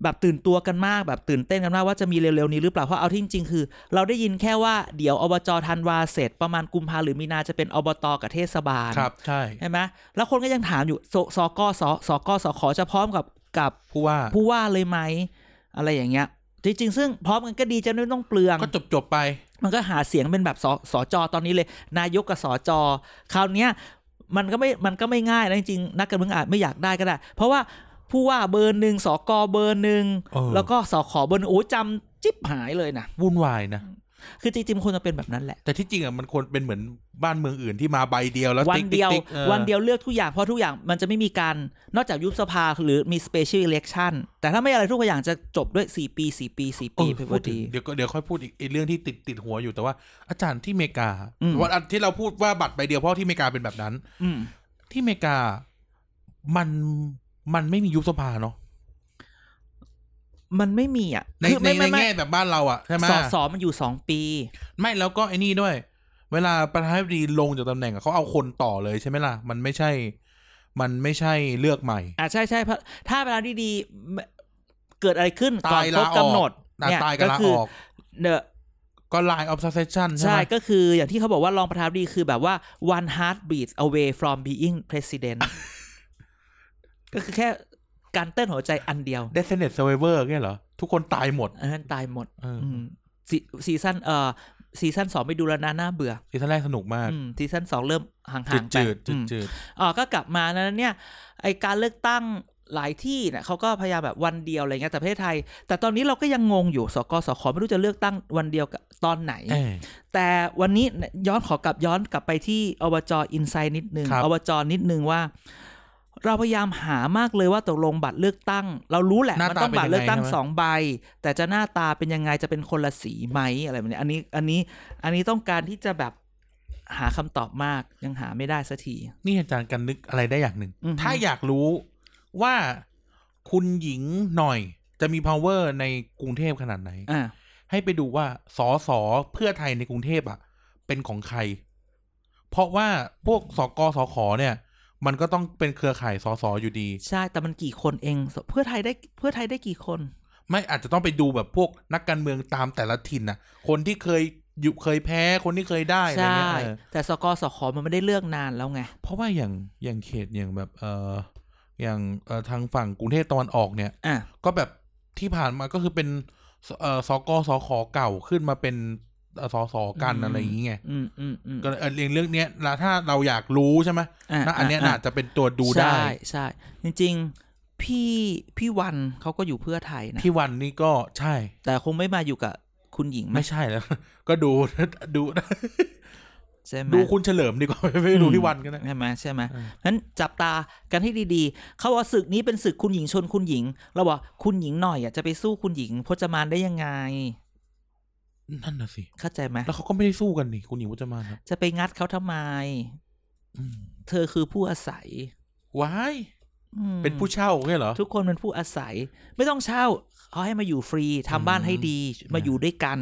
แบบตื่นตัวกันมากแบบตื่นเต้นกันมากว่าจะมีเร็วๆนี้หรือเปล่าเพราะเอาที่จริงๆคือ เราได้ยินแค่ว่าเดี๋ยวอบจธันวาเสร็จประมาณกุมภาหรือมีนาจะเป็นอบตกับเทศบาลครับใช่ใช่ไหมแล้วคนก็ยังถามอยู่สสกสสกสขจะพร้อมกับกับผู้ว่าผู้ว่าเลยไหมอะไรอย่างเงี้ย จริง ๆ ซึ่งพร้อมกันก็ดีจะไม่ต้องเปลือง ก็จบจบๆไป มันก็หาเสียงเป็นแบบสสจตอนนี้เลย นายกกับสจคราวเนี้ยมันก็ไม่มันก็ไม่ง่ายนะจริงๆนักการเมืองอาจไม่อยากได้ก็ได้ เพราะว่าผู้ว่าเบอร์หนึ่งสกเบอร์หนึ่งเออแล้วก็สขเบอร์หนึ่งโอ้ยจำฉิบหายเลยนะวุ่นวายนะ คือจริงๆมันควรจะเป็นแบบนั้นแหละ แต่ที่จริงอะมันควรเป็นเหมือนบ้านเมืองอื่นที่มาใบเดียวแล้ววันติ๊กเดียวติ๊กติ๊กออวันเดียวเลือกทุกอย่างเพราะทุกอย่างมันจะไม่มีการนอกจากยุบสภาหรือมี special election แต่ถ้าไม่อะไรทุกอย่างจะจบด้วย 4 ปี 4 ปี4เอปีอไปพพูอดถึดีงเดี๋ยวก็เดี๋ยวค่อยพูดอีกไอ้เรื่องที่ติดติดหัวอยู่แต่ว่าอาจารย์ที่อเมริกาอืมว่าอันที่เราพูดว่าบัตรใบเดียวเพราะที่อเมริกาเป็นแบบนั้น อืมที่อเมริกามันมันไม่มียุบสภาเนาะ มันไม่มีอะในคือในไม่ในไม่ไม่แง่แบบบ้านเราอะใช่ไหมสอสอมันอยู่สองปี ไม่แล้วก็ไอ้นี่ด้วย เวลาประธานาธิบดีลงจากตำแหน่งอะเขาเอาคนต่อเลยใช่ไหมล่ะ มันไม่ใช่ มันไม่ใช่เลือกใหม่ อ่าใช่ใช่เพราะถ้าเวลาดีๆเกิดอะไรขึ้นก่อนตายครบลาออกกำหนดอะเนี่ยตายกับก็ลาคือออกเนอะก็ line of succession ใช่ใช่ไหมก็คืออย่างที่เขาบอกว่ารองประธานาธิบดีคือแบบว่า one heartbeat away from being president ก็คือแค่ การเต้นหัวใจอันเดียว Designated Survivor แค่เหรอ ทุกคนตายหมดอันนั้นตายหมดเอออมซีซีซั่นเอ่อซีซั่นสองไปดูแล้วนะน่าเบื่อซีซั่นแรกสนุกมากอืมซีซั่นสองเริ่มห่างจืดๆไปจืดจือืดมจืดอ๋อก็กลับมานั้นเนี่ย ไอการเลือกตั้งหลายที่เนี่ยเขาก็พยายามแบบวันเดียวอะไรเงี้ยแต่ประเทศไทย แต่ตอนนี้เราก็ยังงงอยู่สกสขไม่รู้จะเลือกตั้งวันเดียวกับตอนไหนเออแต่วันนี้ย้อนขอกลับย้อนกลับไปที่อบจอินไซด์นิดนึงครับอบจนิดนึงว่า เราพยายามหามากเลยว่าตกลงบัตรเลือกตั้ง เรารู้แหละหน้ามันตาต้องบัตรเลือกตั้งเป็นยังไงสองใบ แต่จะหน้าตาเป็นยังไงจะเป็นคนละสีไหมอะไรแบบนี้อันนี้อันนี้อันนี้ต้องการที่จะแบบหาคำตอบมากยังหาไม่ได้สักที นี่อาจารย์กันนึกอะไรได้อย่างหนึ่งอือฮึถ้าอยากรู้ว่าคุณหญิงหน่อยจะมี power ในกรุงเทพขนาดไหนอ่าให้ไปดูว่าสอสอเพื่อไทยในกรุงเทพอะ เป็นของใคร เพราะว่าพวกสกสขเนี่ย มันก็ต้องเป็นเครือข่ายสอสออยู่ดี ใช่แต่มันกี่คนเอง เพื่อไทยได้เพื่อไทยได้กี่คน ไม่อาจจะต้องไปดูแบบพวกนักการเมืองตามแต่ละถิ่นน่ะคนที่เคยอยู่เคยแพ้คนที่เคยได้อะไรใช่เงี้ยเออแต่สกสขมันไม่ได้เลือกนานแล้วไง เพราะว่าอย่างอย่างเขตอย่างแบบเอออย่างเออทางฝั่งกรุงเทพตะวันออกเนี่ยอะก็แบบที่ผ่านมาก็คือเป็นสเออสกสขเก่าขึ้นมาเป็น เอ่อสสกันอะไรอย่างเงี้ยอืมอืมอืมก็เออเรื่องเรื่องเนี้ยนะถ้าเราอยากรู้ใช่ไหมะนะอันเนี้ยะน่าจะเป็นตัวดูได้ ใช่ใช่จริง ๆ พี่พี่วันเขาก็อยู่เพื่อไทยนะพี่วันนี่ก็ใช่ แต่คงไม่มาอยู่กับคุณหญิงไหมไม่ใช่แล้ว ก็ดูดูใช่ไหมดูคุณเฉลิมดีกว่าไม่ดูพี่วันก็ได้ใช่ไหมใช่ไหมเออนั้นจับตากันให้ดีๆ เขาว่าศึกนี้เป็นศึกคุณหญิงชนคุณหญิง เราบอกคุณหญิงหน่อยอะจะไปสู้คุณหญิงพจมานได้ยังไง นั่นน่ะสิ เข้าใจไหมแล้วเขาก็ไม่ได้สู้กันนี่คุณหญิงวัจมานครับ จะไปงัดเขาทำไมอืมเธอคือผู้อาศัย ว้ายอืมเป็นผู้เช่าใช่เหรอ ทุกคนเป็นผู้อาศัย ไม่ต้องเช่าเขาให้มาอยู่ฟรีทำบ้านให้ดี มาอยู่ด้วยกัน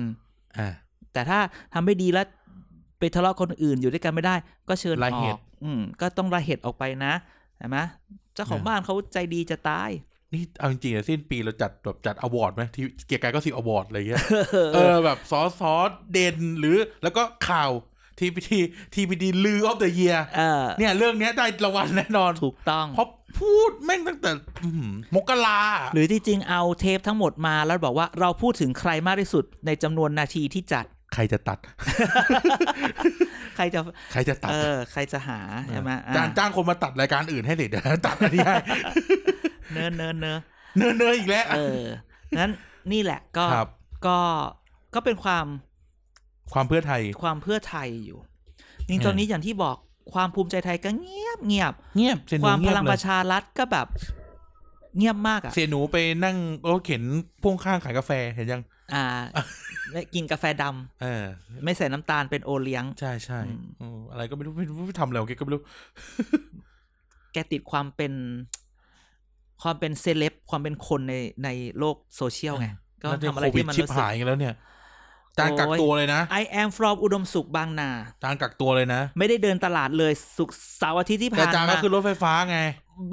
อ่าแต่ถ้าทำไม่ดีแล้วไปทะเลาะคนอื่นอยู่ด้วยกันไม่ได้ ก็เชิญอะระเห็จอืม ก็ต้องระเห็จออกไปนะเห็นไหมเจ้าของนะบ้านเขาใจดีจะตาย นี่เอาจริงๆอะสิ้นปีเราจัดแบบจัด award ไหมที่เกียกกายก็สิ award อะไรเงี้ยเออแบบสอสอเด่นหรือแล้วก็ข่าวทีพีทีทีพีดีลือออฟเดอะเยียเออเนี่ยเรื่องเนี้ยได้รางวัลแน่นอนถูกต้องเพราะพูดแม่งตั้งแต่อื้อหือมกรา หรือที่จริงเอาเทปทั้งหมดมาแล้วบอกว่าเราพูดถึงใครมากที่สุดในจำนวนนาทีที่จัดใครจะตัด ใครจะ ใครจะตัด เออ ใครจะหาใช่ไหมอะจ้างจ้างคนมาตัดรายการอื่นให้สิเดี๋ยวตัดอันนี้ให้ เนินเนินเนินเนื้อเนื้ออีกแล้วเอองั้นนี่แหละก็ครับก็ก็เป็นความความเพื่อไทยความเพื่อไทยอยู่จริงเออตอนนี้อย่างที่บอกความภูมิใจไทยก็เงียบเงียบเงียบเสียหคนูวามเงีพยบลังเลปยระชารัฐก็แบบ เงียบมากอะเสียหนูไปนั่งรถเข็นพ่วงข้างขายกาแฟเห็นยัง อ่าไม่กินกาแฟดำเออ ไม่ใส่น้ำตาลเป็นโอเลี้ยง ใช่ใช่อืมเอออะไรก็ไม่รู้ไม่รู้ไม่ทำอะไรของแกก็ไม่รู้ แกติดความเป็น ความเป็นเซเลบความเป็นคนในในโลกโซเชียลไง ก็แล้วเนี่ยทำอะไรโควิดที่มันชิบรู้สึกหายกันแล้วเนี่ยจานกักโอ้ยตัวเลยนะ I am from อุดมสุขบางนาจานกักตัวเลยนะ ไม่ได้เดินตลาดเลยสุกร์เสาร์อาทิตย์ที่แต่ผ่านจานก็มาคือรถไฟฟ้าไง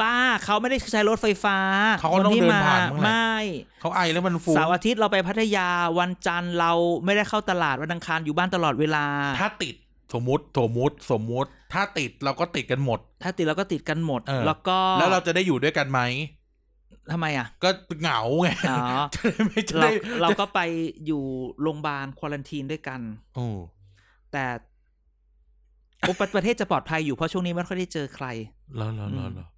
บ้าเขาไม่ได้ใช้รถไฟฟ้าเขาก็ต้องคที่เดินผ่านบ้างแหละไม่เขาไอแล้วมันฟูเสาร์อาทิตย์เราไปพัทยาวันจันทร์เราไม่ได้เข้าตลาดวันอังคารอยู่บ้านตลอดเวลา ถ้าติด สมมุติสมมุติสมมุติ ถ้าติดเราก็ติดกันหมด ถ้าติดเราก็ติดกันหมด เออ แล้วก็แล้วเราจะได้อยู่ด้วยกันไหม ทำไมอะก็เหงาไงอ๋อจะได้ไม่จะเราได้เราก็ไปอยู่โรงพยาบาลควอลันทีนด้วยกัน โอ้แต่อุปประเทศจะปลอดภัยอยู่เพราะช่วงนี้ไม่ค่อยได้เจอใคร แล้วแล้วแล้วแล้ว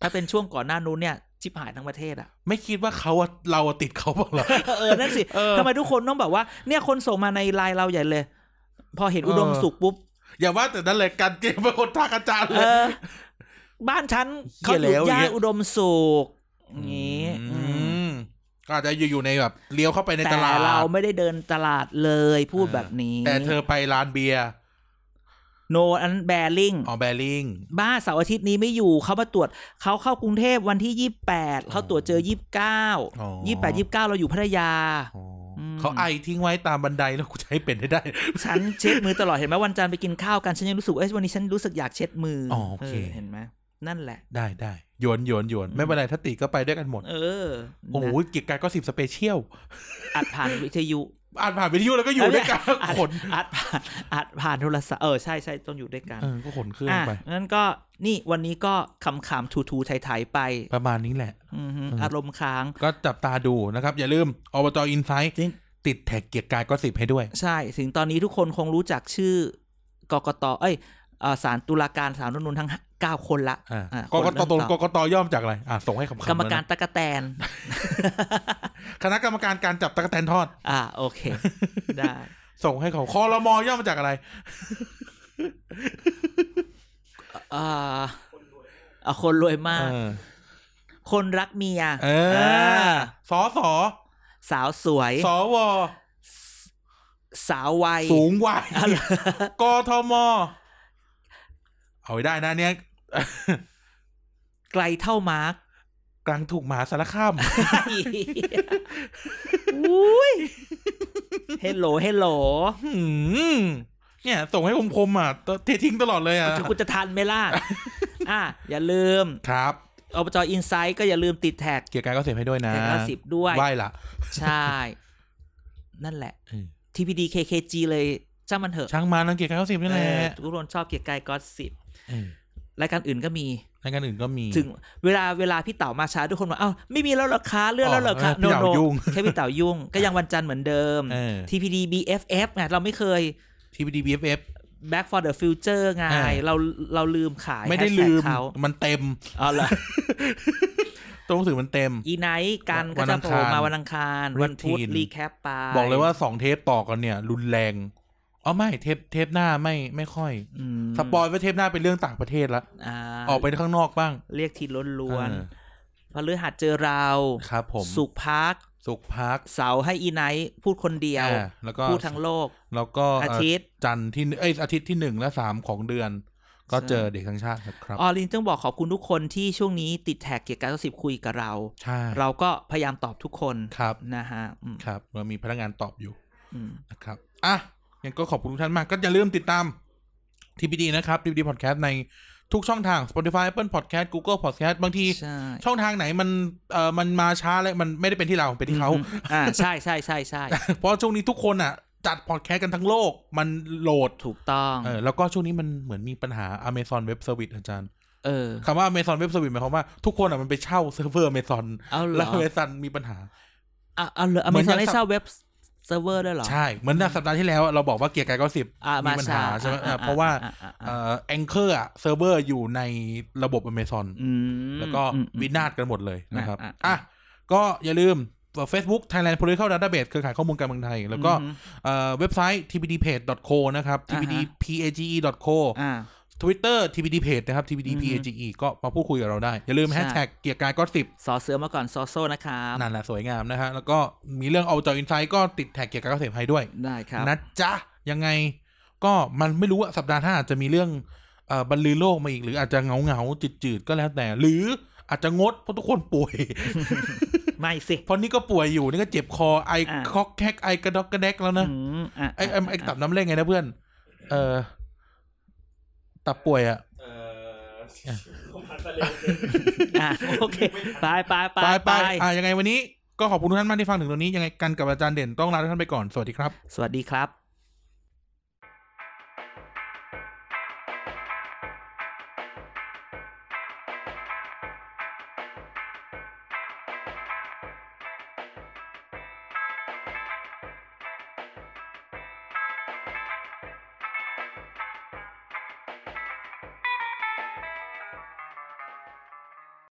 ถ้าเป็นช่วงก่อนหน้านู้นเนี่ยชิบหายทั้งประเทศอะ ไม่คิดว่าเขาอะเราอะติดเขาบ้างเหรอ เออ นั่นสิเออ ทำไมทุกคนต้องแบบว่า เนี่ยคนส่งมาในไลน์เราใหญ่เลย พอเห็นอุดมเออสุขปุ๊บ อย่าว่าแต่นั้นเลยการเกมเป็นคนทักอาจารย์เลเอยอบ้านฉันเหี้เขายอยู่แล้วอย่างย่าเงี้นยอุดมสุขอย่างงี้อือืมมก็อาจจะอยู่ๆในแบบเลี้ยวเข้าไปในแต่ตลาดเราไม่ได้เดินตลาดเลยพูดเออแบบนี้ แต่เธอไปร้านเบียร์โนอันแบริงอ๋อแบริ่งบ้าเสาร์อาทิตย์นี้ไม่อยู่เขามาตรวจเขาเข้ากรุงเทพวันที่ยี่แปดเขาตรวจเจอยี่สิบเก้าอ๋อยี่แปดยี่เก้าเราอยู่พัทยาอ๋ออม เขาไอทิ้งไว้ตามบันไดแล้วกูจะให้เป็นให้ได้ ฉันเช็ดมือตลอดเห็นไหมวันจันทร์ไปกินข้าวกันฉันยังรู้สึกว่าเอ้ยวันนี้ฉันรู้สึกอยากเช็ดมือออโอเคเห็นไหมนั่นแหละ ได้ได้โยนโยนโยนไม่เป็นไรถ้าติดก็ไปด้วยกันหมด เออ โอ้โหนะเกียกกายก็สิบ special อัดผ่านวิทยุ อ่านผ่านวิทยุแล้วก็อยู่ด้วยกันอัดขนอัดผ่านอัดผ่านโทรศัพท์เออใช่ใช่ต้องอยู่ด้วยกันเออก็ขนเครื่องอะไปงั้นก็นี่วันนี้ก็ขำขำทูทูไทยๆไป ประมาณนี้แหละอือฮึอืมอารมณ์ค้าง ก็จับตาดูนะครับ อย่าลืมอบจ Insight จริงติดแท็กเกียรติกายก็สิบให้ด้วย ใช่ถึงตอนนี้ทุกคนคงรู้จักชื่อกกตเอ้ยเอ่อศาลตุลาการศาลรัฐธรรมนูญทั้ง เก้าคนละอ่าอะกกตคนตเริ่มตอบกกตย่อมจากอะไรอ่าส่งให้คำๆกรรมการแล้วนะตะกะแตน คณะกรรมการการจับตะกแตนทอด อ่า โอเค ได้ ส่งให้เขาคอรมอย่อมาจากอะไรอ่าอะคนรวยมากเออคนรักเมียเออาสอสอสาวสวย สว สาววัย สูงวัยอะไรกทม เอาไว้ได้นะเนี่ย ไกลเท่ามาร์กกลางถูกหมาสารข้ามอุ้ยเฮลโหลเฮลโหลหืมเนี่ย ส่งให้คมๆอะเททิ้งตลอดเลยอะคุณจะทันไหมล่ะ อะ อย่าลืมครับอบจอินไซต์ก็อย่าลืมติดแท็ก เกียร์กายก็เสียให้ด้วยนะแท็กละสิบด้วยไหวละใช่ นั่นแหละเออ TPD KKG เลยจ้างมันเถอะ ช่างมานังเกียร์กายก็เสียนี่แหละเออทุกคนชอบเกียร์กายก็สิบเออ รายการอื่นก็มีรายการอื่นก็มี ถึงเวลาเวลาพี่เต๋ามาช้าทุกคนบอกเอ้าไม่มีแล้วเหรอคะเลื่อนแล้วเหรอคะอ๋อพี่เต๋ายุ่งแค่พี่เต๋ายุ่ง ก็ยังวันจันทร์เหมือนเดิมเออ TPD BFF ไงเราไม่เคยทีวีดีบีเอฟเอฟ Back for the Future ไงเออเราเราลืมขายไม่ได้ hashtag ลืมเขามันเต็มเอาละตัวหนังสือมันเต็ม อีไนท์กันวัก็นจะอังโผล่คารมาวันอังคาร วันพุธ Routine รีแคปไป บอกเลยว่าสองเทปต่อกันเนี่ย รุนแรง อ๋อไม่เทปเทปหน้าไม่ไม่ค่อยอืมสปอยไว้เทปหน้าเป็นเรื่องต่างประเทศละอ่าออกไปข้างนอกบ้าง เรียกทีล้วนล้วนเออพฤหัสเจอเราครับผมสุขพักสุขพักเสาร์ให้อีไนท์พูดคนเดียวอ่าแล้วก็พูดทั้งโลก แล้วก็อาเทิตย์จันทร์ที่เอ้ยอาทิตย์ที่หนึ่งและสามของเดือน ก็ใช่เจอเด็กทั้งชาติครับออลินต้องบอกขอบคุณทุกคนที่ช่วงนี้ติดแท็กเกียรติการสิบคุยกับเราใช่เราก็พยายามตอบทุกคนครับนะฮะอืมครับเรามีพนักงานตอบอยู่อืมนะครับอะ ยังก็ขอบคุณทุกท่านมากก็อย่าลืมติดตาม TPD นะครับ TPD Podcast ในทุกช่องทาง Spotify Apple Podcast Google Podcast บางทีใช่ช่องทางไหนมันเอ่อมันมาช้าเลยมันไม่ได้เป็นที่เราเป็นที่เขาอืมอ่าใช่ใช่ใช่ใช่เพราะช่วงนี้ทุกคนอะ จัดพอดแคสต์กันทั้งโลก มันโหลดถูกต้องเออแล้วก็ช่วงนี้มันเหมือนมีปัญหา Amazon Web Service อาจารย์เออคำว่า Amazon Web Service หมายความว่าทุกคนอะมันไปเช่าเซิร์ฟเวอร์ Amazon เอาเหรแล้วอ Amazon มีปัญหาอะเอาเหรออเหมืเมอนซอนกับให้เช่าเว็บ เซิร์ฟเวอร์ด้วยเหรอ ใช่ เหมือนสัปดาห์ที่แล้วเราบอกว่าเกียร์กายก็สิบอะมีปัญหาช้ใช่ไหมอ่อะเพราะว่าอ่อ่อ่เอ่อแองเกอร์อะเซิร์ฟเวอร์อยู่ในระบบ Amazon อืมแล้วก็อืมวินาศกันหมดเลยนะครับอะอะอะก็อย่าลืมเฟซบุ๊ก Thailand Political Database เครือข่ายข้อมูลการเมืองไทย แล้วก็อือฮึเอ่อเว็บไซต์ tpdpage.co นะครับอ่าฮะ tpdpage.co อ่า Twitter tpdpage นะครับ tpdpage ก็มาพูดคุยกับเราได้ อย่าลืมใช่แฮชแท็กเกียกกายกอสซิปสอเสือมาก่อนซอโซ่นะครับนั่นแหละสวยงามนะฮะ แล้วก็มีเรื่องเอาจอ insight ก็ติดแท็กเกียกกายกอสซิปให้ด้วย ได้ครับนะจ๊ะ ยังไงก็มันไม่รู้ว่าสัปดาห์หน้าอาจจะมีเรื่องเอ่อบรรลือโลกมาอีก หรืออาจจะเหงาเหงาๆจืดๆก็แล้วแต่ หรืออาจจะงดเพราะทุกคนป่วย ไม่สิ เพราะนี่ก็ป่วยอยู่นี่ก็เจ็บคอไออ่าคอกแคกไอกระดอกกระแดกแล้วนะอืมอะไอไอ้ไอตับน้ำเล่งไงนะเพื่อน เออ ตับป่วยอะเอ่อผมหันทะเลอะโอเคไปไปไปไปไปไปอะยังไงวันนี้ก็ขอบคุณทุกท่านมากที่ฟังถึงตรงนี้ยังไงกันกับอาจารย์เด่นต้องลาทุกท่านไปก่อนสวัสดีครับ สวัสดีครับ